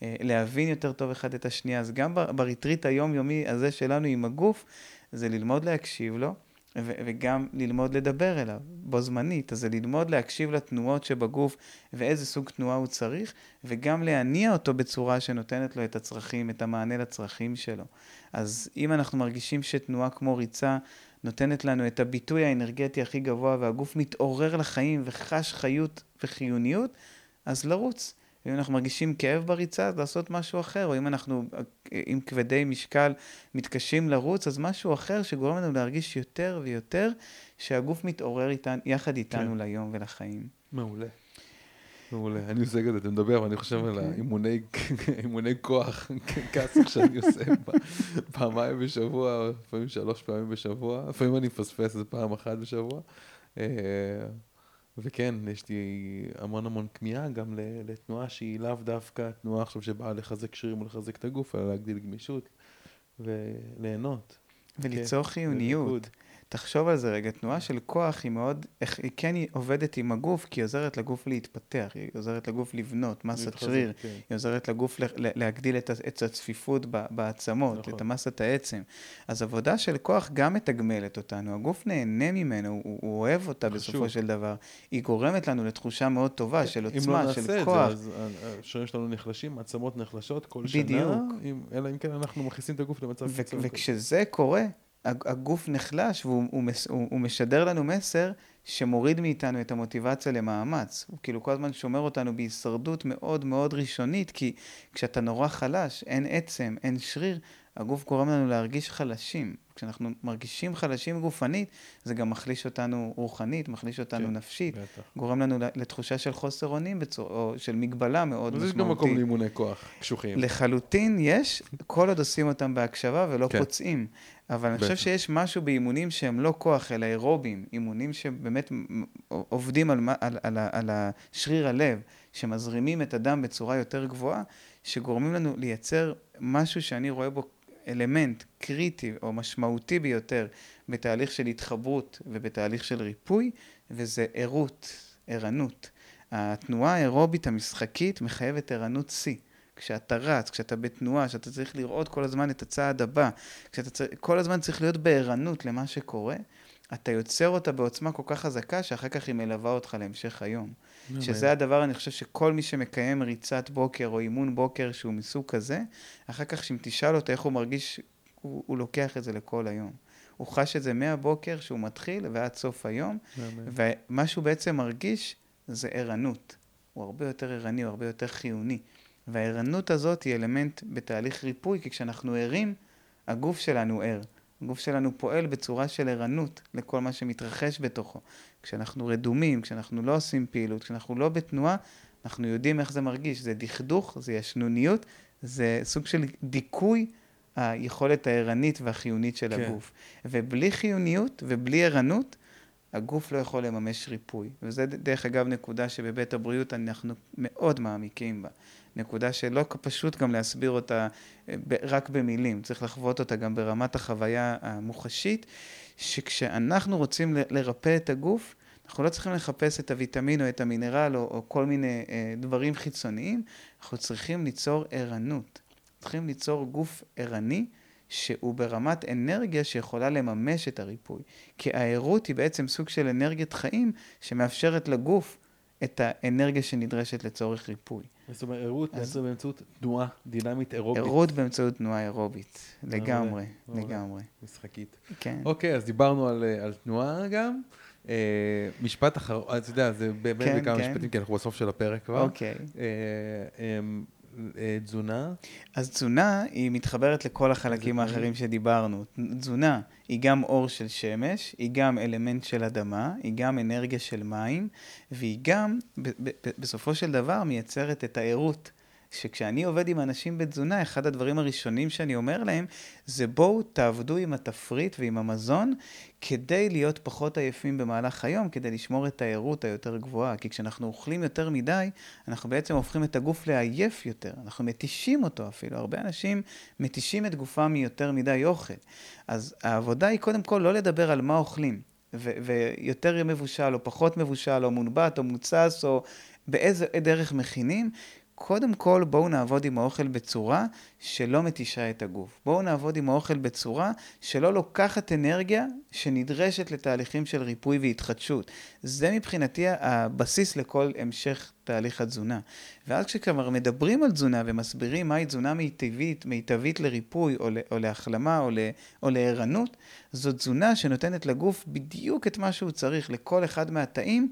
אה, להבין יותר טוב אחד את השנייה. אז גם ב retreat היומיומי הזה שלנו עם הגוף, זה ללמוד להקשיב לו. ו- וגם ללמוד לדבר אליו בו זמנית. אז זה ללמוד להקשיב לתנועות שבגוף ואיזה סוג תנועה הוא צריך, וגם להניע אותו בצורה שנותנת לו את הצרכים, את המענה לצרכים שלו. אז אם אנחנו מרגישים שתנועה כמו ריצה נותנת לנו את הביטוי האנרגטי הכי גבוה והגוף מתעורר לחיים וחש חיות וחיוניות, אז לרוץ. ואם אנחנו מרגישים כאב בריצה, אז לעשות משהו אחר, או אם אנחנו עם כבדי משקל מתקשים לרוץ, אז משהו אחר שגורם לנו להרגיש יותר ויותר שהגוף מתעורר איתן, יחד איתנו כן. ליום ולחיים. מעולה. מעולה. אני עושה את זה, אתה מדבר, ואני חושב על אוקיי. האימוני כוח, כסח שאני עושה (laughs) פעמיים בשבוע, לפעמים שלוש פעמים בשבוע, לפעמים אני מפספס איזה פעם אחת בשבוע. וכן, יש לי המון המון כמיהה גם לתנועה שהיא לאו דווקא תנועה עכשיו שבאה לחזק שרירים ולחזק את הגוף, אלא להגדיל גמישות וליהנות. וליצור כן, חיוניות. תחשוב על זה רגע, תנועה של כוח היא מאוד, היא כן היא עובדת עם הגוף, כי היא עוזרת לגוף להתפתח, היא עוזרת לגוף לבנות מסת שריר, כן. היא עוזרת לגוף להגדיל את, את הצפיפות בעצמות, נכון. את המסת העצם. אז עבודה של כוח גם מתגמלת אותנו, הגוף נהנה ממנו, הוא, הוא אוהב אותה חשוב. בסופו של דבר. היא גורמת לנו לתחושה מאוד טובה כן, של עוצמה, של כוח. אם לא נעשה את זה, אז השרירים שלנו נחלשים, העצמות נחלשות כל בדיוק. שנה, אם, אלא אם כן אנחנו מכניסים את הגוף למצב קיצון. וכשזה קורה, הגוף נחלש והוא הוא, הוא, הוא משדר לנו מסר שמוריד מאיתנו את המוטיבציה למאמץ. הוא כאילו כל הזמן שומר אותנו בהישרדות מאוד מאוד ראשונית, כי כשאתה נורא חלש, אין עצם, אין שריר, הגוף גורם לנו להרגיש חלשים. כשאנחנו מרגישים חלשים גופנית, זה גם מחליש אותנו רוחנית, מחליש אותנו כן, נפשית, בטח. גורם לנו לתחושה של חוסר אונים, בצור, או של מגבלה מאוד משמעותית. אז יש גם מקום לאימוני כוח קשוחים. לחלוטין יש, כל עוד עושים אותם בהקשבה ולא כן. פוצעים. אבל אני חושב שיש משהו באימונים שהם לא כוח, אלא אירובים, אימונים שבאמת עובדים על, על, על, על השריר הלב, שמזרימים את הדם בצורה יותר גבוהה, שגורמים לנו לייצר משהו שאני רואה בו אלמנט קריטי או משמעותי ביותר בתהליך של התחברות ובתהליך של ריפוי, וזה ערות, ערנות. התנועה האירובית המשחקית מחייבת ערנות שיא. כשאתה רץ, כשאתה בתנועה, כשאתה צריך לראות כל הזמן את הצעד הבא, כשאתה צריך, כל הזמן צריך להיות בערנות למה שקורה, אתה יוצר אותה בעוצמה כל כך חזקה, שאחר כך היא מלווה אותך להמשך היום. שזה הדבר, אני חושב שכל מי שמקיים ריצת בוקר או אימון בוקר שהוא מסוג כזה, אחר כך שאם תשאל אותו איך הוא מרגיש, הוא, הוא לוקח את זה לכל היום. הוא חש את זה מהבוקר שהוא מתחיל ועד סוף היום, ומה שהוא בעצם מרגיש זה ערנות. הוא הרבה יותר ערני, הוא הרבה יותר חיוני. והערנות הזאת היא אלמנט בתהליך ריפוי, כי כשאנחנו ערים, הגוף שלנו ער. הגוף שלנו פועל בצורה של ערנות לכל מה שמתרחש בתוכו. כשאנחנו רדומים, כשאנחנו לא עושים פעילות, כשאנחנו לא בתנועה, אנחנו יודעים איך זה מרגיש. זה דכדוך, זה ישנוניות, זה סוג של דיכוי היכולת הערנית והחיונית של כן. הגוף. ובלי חיוניות ובלי ערנות, הגוף לא יכול לממש ריפוי. וזה דרך אגב נקודה שבבית הבריאות אנחנו מאוד מעמיקים בה. נקודה שלא פשוט גם להסביר אותה אה, רק במילים, צריך לחוות אותה גם ברמת החוויה המוחשית, שכשאנחנו רוצים לרפא את הגוף, אנחנו לא צריכים לחפש את הוויטמין או את המינרל או, או כל מיני אה, דברים חיצוניים, אנחנו צריכים ליצור ערנות. צריכים ליצור גוף ערני שהוא ברמת אנרגיה שיכולה לממש את הריפוי. כי הערות היא בעצם סוג של אנרגיית חיים שמאפשרת לגוף את האנרגיה שנדרשת לצורך ריפוי. זאת אומרת, ערות. באמצעות תנועה דינמית אירובית. ערות באמצעות תנועה אירובית, לגמרי, לגמרי. משחקית. כן. אוקיי, אז דיברנו על, על תנועה גם. אה, משפט אחרון, אתה יודע, זה באמת כן, בכמה כן. משפטים, כי אנחנו בסוף של הפרק כבר. אוקיי. אה, תזונה? אז תזונה היא מתחברת לכל החלקים האחרים שדיברנו. תזונה היא גם אור של שמש, היא גם אלמנט של אדמה, היא גם אנרגיה של מים, והיא גם, בסופו של דבר, מייצרת את הערות. שכשאני עובד עם אנשים בתזונה, אחד הדברים הראשונים שאני אומר להם, זה בואו תעבדו עם התפריט ועם המזון, כדי להיות פחות עייפים במהלך היום, כדי לשמור את הערות היותר גבוהה. כי כשאנחנו אוכלים יותר מדי, אנחנו בעצם הופכים את הגוף לעייף יותר. אנחנו מתישים אותו אפילו. הרבה אנשים מתישים את גופם מיותר מדי אוכל. אז העבודה היא קודם כל לא לדבר על מה אוכלים. ויותר מבושל או פחות מבושל או מונבט או מוצס או באיזה דרך מכינים, קודם כל בואו נעבוד עם האוכל בצורה שלא מתישה את הגוף. בואו נעבוד עם האוכל בצורה שלא לוקחת אנרגיה שנדרשת לתהליכים של ריפוי והתחדשות. זה מבחינתי הבסיס לכל המשך תהליך התזונה. ואז כשכבר מדברים על תזונה ומסבירים מהי תזונה מיטבית, מיטבית לריפוי או, להחלמה או לערנות, זו תזונה שנותנת לגוף בדיוק את מה שהוא צריך לכל אחד מהתאים.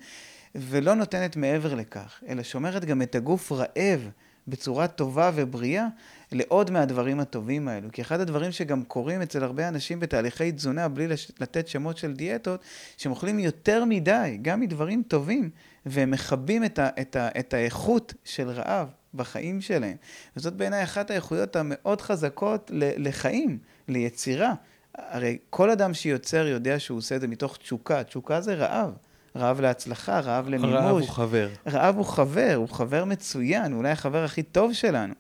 ולא נותנת מעבר לכך, אלא שומרת גם את הגוף רעב בצורה טובה ובריאה לעוד מהדברים הטובים האלו. כי אחד הדברים שגם קורים אצל הרבה אנשים בתהליכי תזונה, בלי לתת שמות של דיאטות, שהם אוכלים יותר מדי, גם מדברים טובים, והם מכבים את, ה, את, ה, את האיכות של רעב בחיים שלהם. וזאת בעיניי אחת האיכויות המאוד חזקות לחיים, ליצירה. הרי כל אדם שיוצר יודע שהוא עושה את זה מתוך תשוקה, תשוקה זה רעב. רעב להצלחה, רעב למימוש. רעב הוא חבר. רעב הוא חבר, הוא חבר מצוין, אולי החבר הכי טוב שלנו.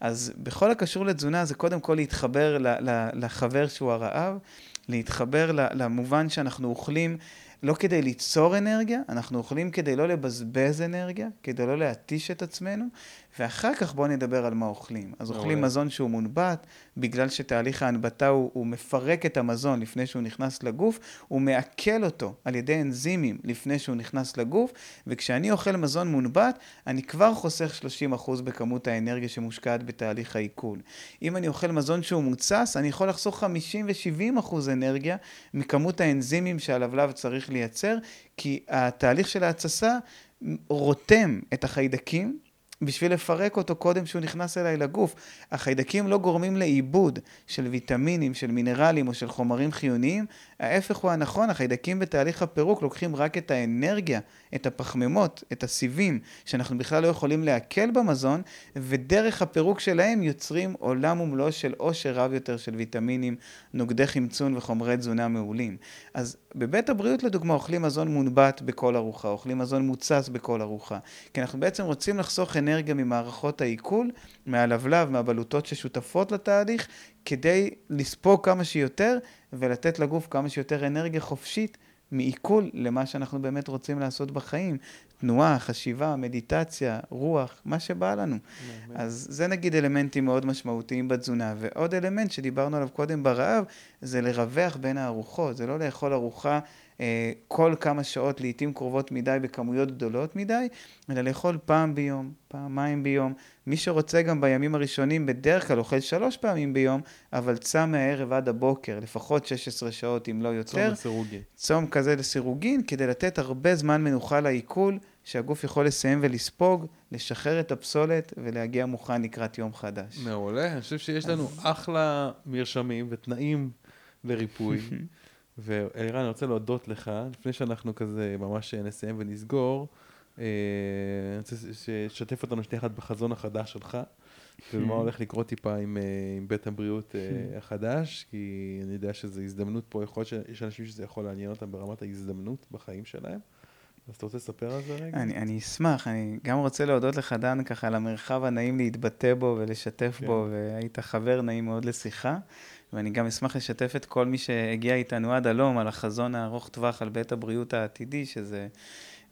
אז בכל הקשור לתזונה זה קודם כל להתחבר לחבר שהוא הרעב, להתחבר למובן שאנחנו אוכלים לא כדי ליצור אנרגיה, אנחנו אוכלים כדי לא לבזבז אנרגיה, כדי לא להתיש את עצמנו, ואחר כך בואו נדבר על מה אוכלים. אז אוכלים מזון שהוא מונבט, בגלל שתהליך ההנבטה הוא, הוא מפרק את המזון לפני שהוא נכנס לגוף, הוא מעכל אותו על ידי אנזימים לפני שהוא נכנס לגוף, וכשאני אוכל מזון מונבט, אני כבר חוסך 30% בכמות האנרגיה שמושקעת בתהליך העיכול. אם אני אוכל מזון שהוא מוצס, אני יכול לחסוך 50 ו-70% אנרגיה מכמות האנזימים שהלבלב צריך לייצר, כי התהליך של ההתססה רותם את החיידקים בשביל לפרק אותו קודם שהוא נכנס אליי לגוף. החיידקים לא גורמים לעיבוד של ויטמינים, של מינרלים או של חומרים חיוניים, ההפך הוא הנכון, החיידקים בתהליך הפירוק לוקחים רק את האנרגיה, את הפחמימות, את הסיבים, שאנחנו בכלל לא יכולים לעכל במזון, ודרך הפירוק שלהם יוצרים עולם ומלואו של עושר רב יותר של ויטמינים, נוגדי חמצון וחומרי תזונה מעולים. אז בבית הבריאות לדוגמה אוכלים מזון מונבט בכל ארוחה, אוכלים מזון מוצס בכל ארוחה, כי אנחנו בעצם רוצים לחסוך אנרגיה ממערכות העיכול, מהלבלב, מהבלוטות ששותפות לתהליך, כדי לספוג כמה שיותר ולתת לגוף כמה שיותר אנרגיה חופשית מעיכול למה שאנחנו באמת רוצים לעשות בחיים. תנועה, חשיבה, מדיטציה, רוח, מה שבא לנו. אז זה נגיד אלמנטים מאוד משמעותיים בתזונה. ועוד אלמנט שדיברנו עליו קודם ברעב, זה לרווח בין הארוחות. זה לא לאכול ארוחה כל כמה שעות, לעיתים קרובות מדי, בכמויות גדולות מדי, אלא לאכול פעם ביום, פעמיים ביום. מי שרוצה גם בימים הראשונים, בדרך כלל אוכל שלוש פעמים ביום, אבל צם מהערב עד הבוקר, לפחות 16 שעות אם לא יותר. צום לסירוגין. צום כזה לסירוגין, כדי לתת הרבה זמן מנוחה לעיכול, שהגוף יכול לסיים ולספוג, לשחרר את הפסולת ולהגיע מוכן לקראת יום חדש. מעולה, אני חושב שיש לנו אחלה מרשמים ותנאים לריפוי. (laughs) ואלירן, אני רוצה להודות לך, לפני שאנחנו כזה ממש נסיים ונסגור, אה, אני רוצה שתשתף אותנו שנייה אחת בחזון החדש שלך, ומה הולך לקרות טיפה עם, אה, עם בית הבריאות אה, החדש, כי אני יודע שזו הזדמנות פה, יכול להיות שיש אנשים שזה יכול לעניין אותם ברמת ההזדמנות בחיים שלהם. אז אתה רוצה לספר על זה רגע? אני, אני אשמח, אני גם רוצה להודות לך, דן, ככה על המרחב הנעים להתבטא בו ולשתף כן. בו, והיית חבר נעים מאוד לשיחה. ואני גם אשמח לשתף את כל מי שהגיע איתנו עד הלום על החזון הארוך טווח על בית הבריאות העתידי, שזה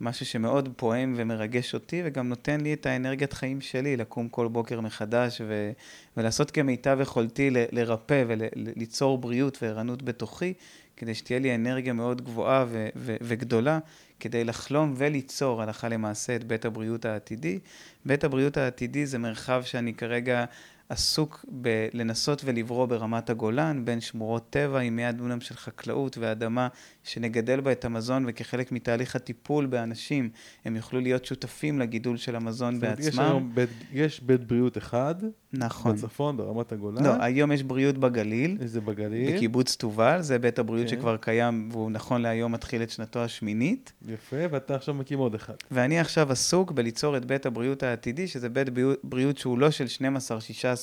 משהו שמאוד פועם ומרגש אותי, וגם נותן לי את האנרגיית חיים שלי לקום כל בוקר מחדש ו- ולעשות כמיטב יכולתי ל- לרפא וליצור בריאות וערנות בתוכי, כדי שתהיה לי אנרגיה מאוד גבוהה ו- ו- וגדולה, כדי לחלום וליצור הלכה למעשה את בית הבריאות העתידי. בית הבריאות העתידי זה מרחב שאני כרגע... עסוק בלנסות ולברוא ברמת הגולן, בין שמורות טבע עם 100 דונם של חקלאות ואדמה שנגדל בה את המזון, וכחלק מתהליך הטיפול באנשים, הם יוכלו להיות שותפים לגידול של המזון בעצמם. יש היום בית, יש בית בריאות אחד, נכון. בצפון, ברמת הגולן. לא, היום יש בריאות בגליל. איזה בגליל? בקיבוץ תובל, זה בית הבריאות כן. שכבר קיים, והוא נכון להיום מתחיל את שנתו השמינית. יפה, ואתה עכשיו מקים עוד אחד. ואני עכשיו עסוק בליצור את בית הבריאות העתידי, שזה בית בריאות שהוא לא של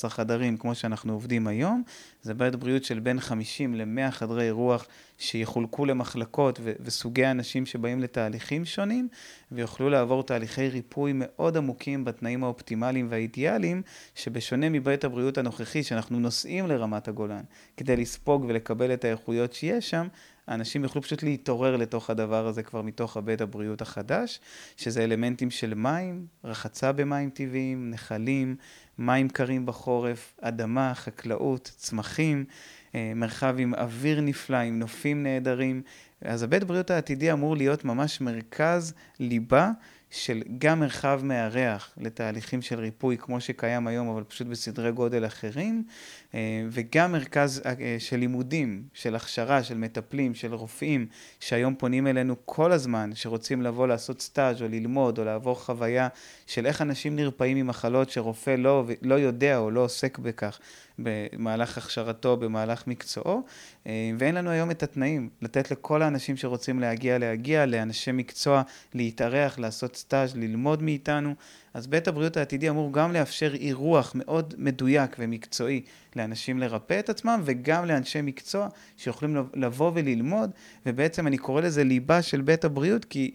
12-16 חדרים, כמו שאנחנו עובדים היום, זה בית בריאות של בין 50 ל-100 חדרי רוח שיחולקו למחלקות ו- וסוגי אנשים שבאים לתהליכים שונים, ויוכלו לעבור תהליכי ריפוי מאוד עמוקים בתנאים האופטימליים והאידיאליים, שבשונה מבית הבריאות הנוכחי, שאנחנו נוסעים לרמת הגולן. כדי לספוג ולקבל את האיכויות שיש שם, האנשים יוכלו פשוט להתעורר לתוך הדבר הזה כבר מתוך הבית הבריאות החדש, שזה אלמנטים של מים, רחצה במים טבעיים, נחלים, מים קרים בחורף, אדמה, חקלאות, צמחים, מרחב עם אוויר נפלא, עם נופים נהדרים. אז הבית בריאות העתידי אמור להיות ממש מרכז ליבה של גם מרחב מארח לתהליכים של ריפוי כמו שקיים היום, אבל פשוט בסדרי גודל אחרים, אה, וגם מרכז אה, של לימודים, של הכשרה, של מטפלים, של רופאים, שהיום פונים אלינו כל הזמן, שרוצים לבוא לעשות סטאז' או ללמוד או לעבור חוויה של איך אנשים נרפאים ממחלות שרופא לא, לא יודע או לא עוסק בכך. במהלך הכשרתו, במהלך מקצועו, אה, ואין לנו היום את התנאים לתת לכל האנשים שרוצים להגיע, להגיע, לאנשי מקצוע, להתארח, לעשות סטאז', ללמוד מאיתנו. אז בית הבריאות העתידי אמור גם לאפשר אירוח מאוד מדויק ומקצועי לאנשים לרפא את עצמם, וגם לאנשי מקצוע שיכולים לבוא וללמוד, ובעצם אני קורא לזה ליבה של בית הבריאות, כי...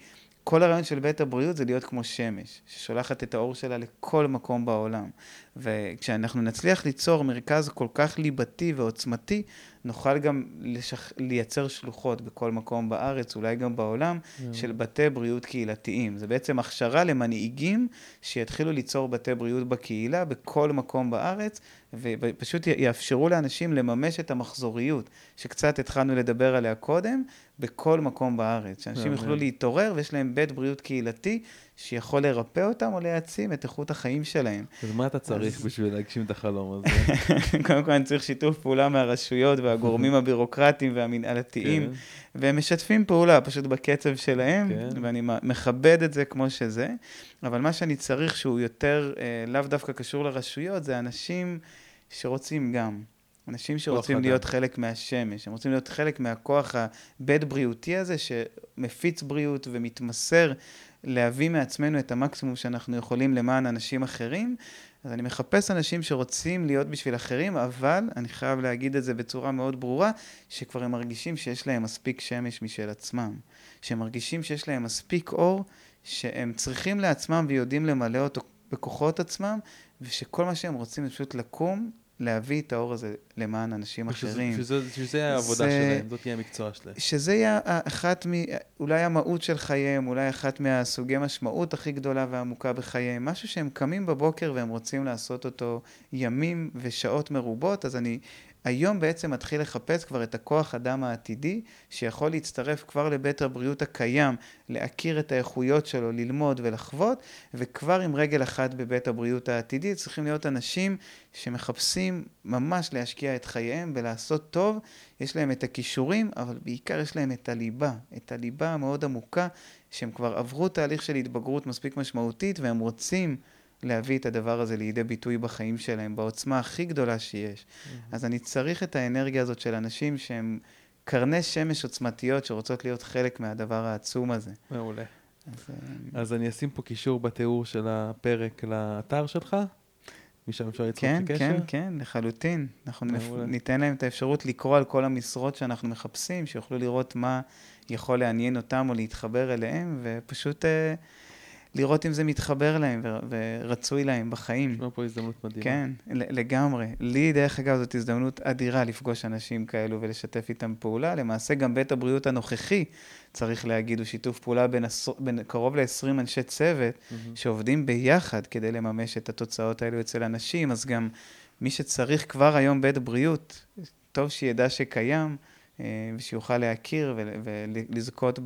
כל הרעיון של בית הבריאות זה להיות כמו שמש, ששולחת את האור שלה לכל מקום בעולם. וכשאנחנו נצליח ליצור מרכז כל כך ליבתי ועוצמתי, נוכל גם לשח... לייצר שלוחות בכל מקום בארץ, אולי גם בעולם, yeah. של בתי בריאות קהילתיים. זה בעצם הכשרה למנהיגים שיתחילו ליצור בתי בריאות בקהילה בכל מקום בארץ, ופשוט יאפשרו לאנשים לממש את המחזוריות, שקצת התחלנו לדבר עליה קודם, בכל מקום בארץ. שאנשים יוכלו להתעורר ויש להם בית בריאות קהילתי שיכול לרפא אותם או להעצים את איכות החיים שלהם. אז מה אתה צריך בשביל להגשים את החלום הזה? (laughs) קודם כל אני צריך שיתוף פעולה מהרשויות והגורמים (laughs) הבירוקרטיים והמנהלתיים, כן. והם משתפים פעולה פשוט בקצב שלהם, כן. ואני מכבד את זה כמו שזה, אבל מה שאני צריך שהוא יותר, אה, לאו דווקא קשור לרשויות, זה אנשים שרוצים גם. אנשים שרוצים להיות אדם. חלק מהשמש, הם רוצים להיות חלק מהכוח הבית בריאותי הזה שמפיץ בריאות ומתמסר להביא מעצמנו את המקסימום שאנחנו יכולים למען אנשים אחרים. אז אני מחפש אנשים שרוצים להיות בשביל אחרים, אבל אני חייב להגיד את זה בצורה מאוד ברורה, שכבר הם מרגישים שיש להם מספיק שמש משל עצמם. שהם מרגישים שיש להם מספיק אור, שהם צריכים לעצמם ויודעים למלא אותו בכוחות עצמם, ושכל מה שהם רוצים זה פשוט לקום, להביא את האור הזה למען אנשים ושזה, אחרים. שזה, שזה העבודה זה, שלהם, זאת תהיה המקצוע שלהם. שזה יהיה אחת מ... אולי המהות של חייהם, אולי אחת מהסוגי משמעות הכי גדולה ועמוקה בחייהם. משהו שהם קמים בבוקר והם רוצים לעשות אותו ימים ושעות מרובות, אז אני היום בעצם מתחיל לחפש כבר את הכוח אדם העתידי, שיכול להצטרף כבר לבית הבריאות הקיים, להכיר את האיכויות שלו, ללמוד ולחוות, וכבר עם רגל אחת בבית הבריאות העתידי צריכים להיות אנשים שמחפשים ממש להשקיע את חייהם ולעשות טוב. יש להם את הכישורים, אבל בעיקר יש להם את הליבה, את הליבה המאוד עמוקה, שהם כבר עברו תהליך של התבגרות מספיק משמעותית, והם רוצים... להביא את הדבר הזה לידי ביטוי בחיים שלהם, בעוצמה הכי גדולה שיש. Mm-hmm. אז אני צריך את האנרגיה הזאת של אנשים שהם קרני שמש עוצמתיות שרוצות להיות חלק מהדבר העצום הזה. מעולה. אז, אה, אז אני אשים פה קישור בתיאור של הפרק לאתר שלך. משם אפשר ליצור כן, קשר? כן, כן, כן, לחלוטין. אנחנו נפ... ניתן להם את האפשרות לקרוא על כל המשרות שאנחנו מחפשים, שיוכלו לראות מה יכול לעניין אותם או להתחבר אליהם, ופשוט... Uh, לראות אם זה מתחבר להם ורצוי להם בחיים. יש פה הזדמנות מדהימה. כן, לגמרי. לי, דרך אגב, זאת הזדמנות אדירה לפגוש אנשים כאלו ולשתף איתם פעולה. למעשה, גם בית הבריאות הנוכחי, צריך להגיד, הוא שיתוף פעולה בין, עשר, בין קרוב ל-20 אנשי צוות, mm-hmm. שעובדים ביחד כדי לממש את התוצאות האלו אצל אנשים. אז גם מי שצריך כבר היום בית בריאות, טוב שידע שקיים. אה, ושיוכל להכיר ולזכות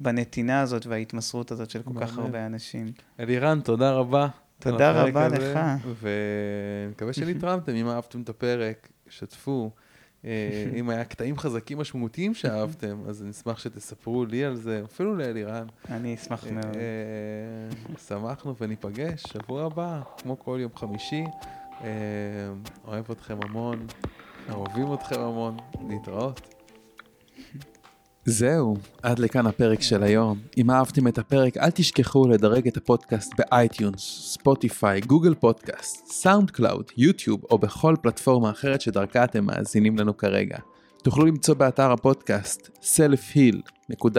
בנתינה הזאת וההתמסרות הזאת של כל כך הרבה אנשים. אלירן, תודה רבה. תודה רבה לך. ומקווה (laughs) שנתרמתם, אם אהבתם את הפרק, שתפו. אה, (laughs) אם היה קטעים חזקים משמעותיים שאהבתם, אז אני אשמח שתספרו לי על זה, אפילו לאלירן. אני אשמח מאוד. אה, שמחנו וניפגש שבוע הבא, כמו כל יום חמישי. אוהב אתכם המון, אוהבים אתכם המון, להתראות. זהו, עד לכאן הפרק של היום. אם אהבתם את הפרק, אל תשכחו לדרג את הפודקאסט ב iTunes, Spotify, Google Podcast, SoundCloud, YouTube או בכל פלטפורמה אחרת שדרכה אתם מאזינים לנו כרגע. תוכלו למצוא באתר הפודקאסט selfheal.co.il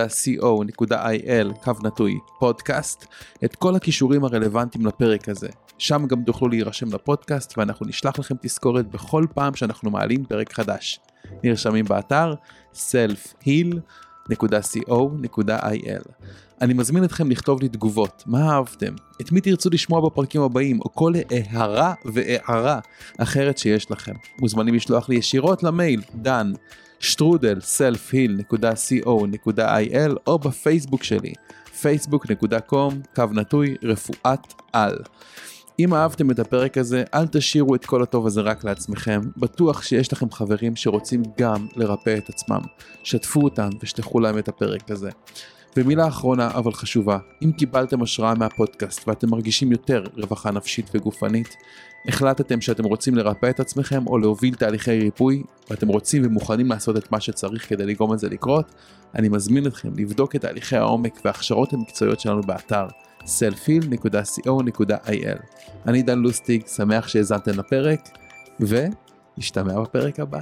קו נטוי פודקאסט את כל הכישורים הרלוונטיים לפרק הזה. שם גם תוכלו להירשם לפודקאסט ואנחנו נשלח לכם תזכורת בכל פעם שאנחנו מעלים פרק חדש. נרשמים באתר selfheal.co.il. אני מזמין אתכם לכתוב לי תגובות, מה אהבתם, את מי תרצו לשמוע בפרקים הבאים, או כל הערה והערה אחרת שיש לכם. מוזמנים לשלוח לי ישירות למייל דן שטרודל selfheal.co.il או בפייסבוק שלי facebook.com קו נטוי רפואת על. אם אהבתם את הפרק הזה, אל תשאירו את כל הטוב הזה רק לעצמכם. בטוח שיש לכם חברים שרוצים גם לרפא את עצמם. שתפו אותם ושלחו להם את הפרק הזה. ומילה אחרונה אבל חשובה, אם קיבלתם השראה מהפודקאסט ואתם מרגישים יותר רווחה נפשית וגופנית, החלטתם שאתם רוצים לרפא את עצמכם או להוביל תהליכי ריפוי, ואתם רוצים ומוכנים לעשות את מה שצריך כדי לגרום לזה לקרות, אני מזמין אתכם לבדוק את תהליכי העומק וההכשרות המקצועיות שלנו באתר selfil.co.il. אני דן לוסטיג, שמח שהאזנתם לפרק, ונשתמע בפרק הבא.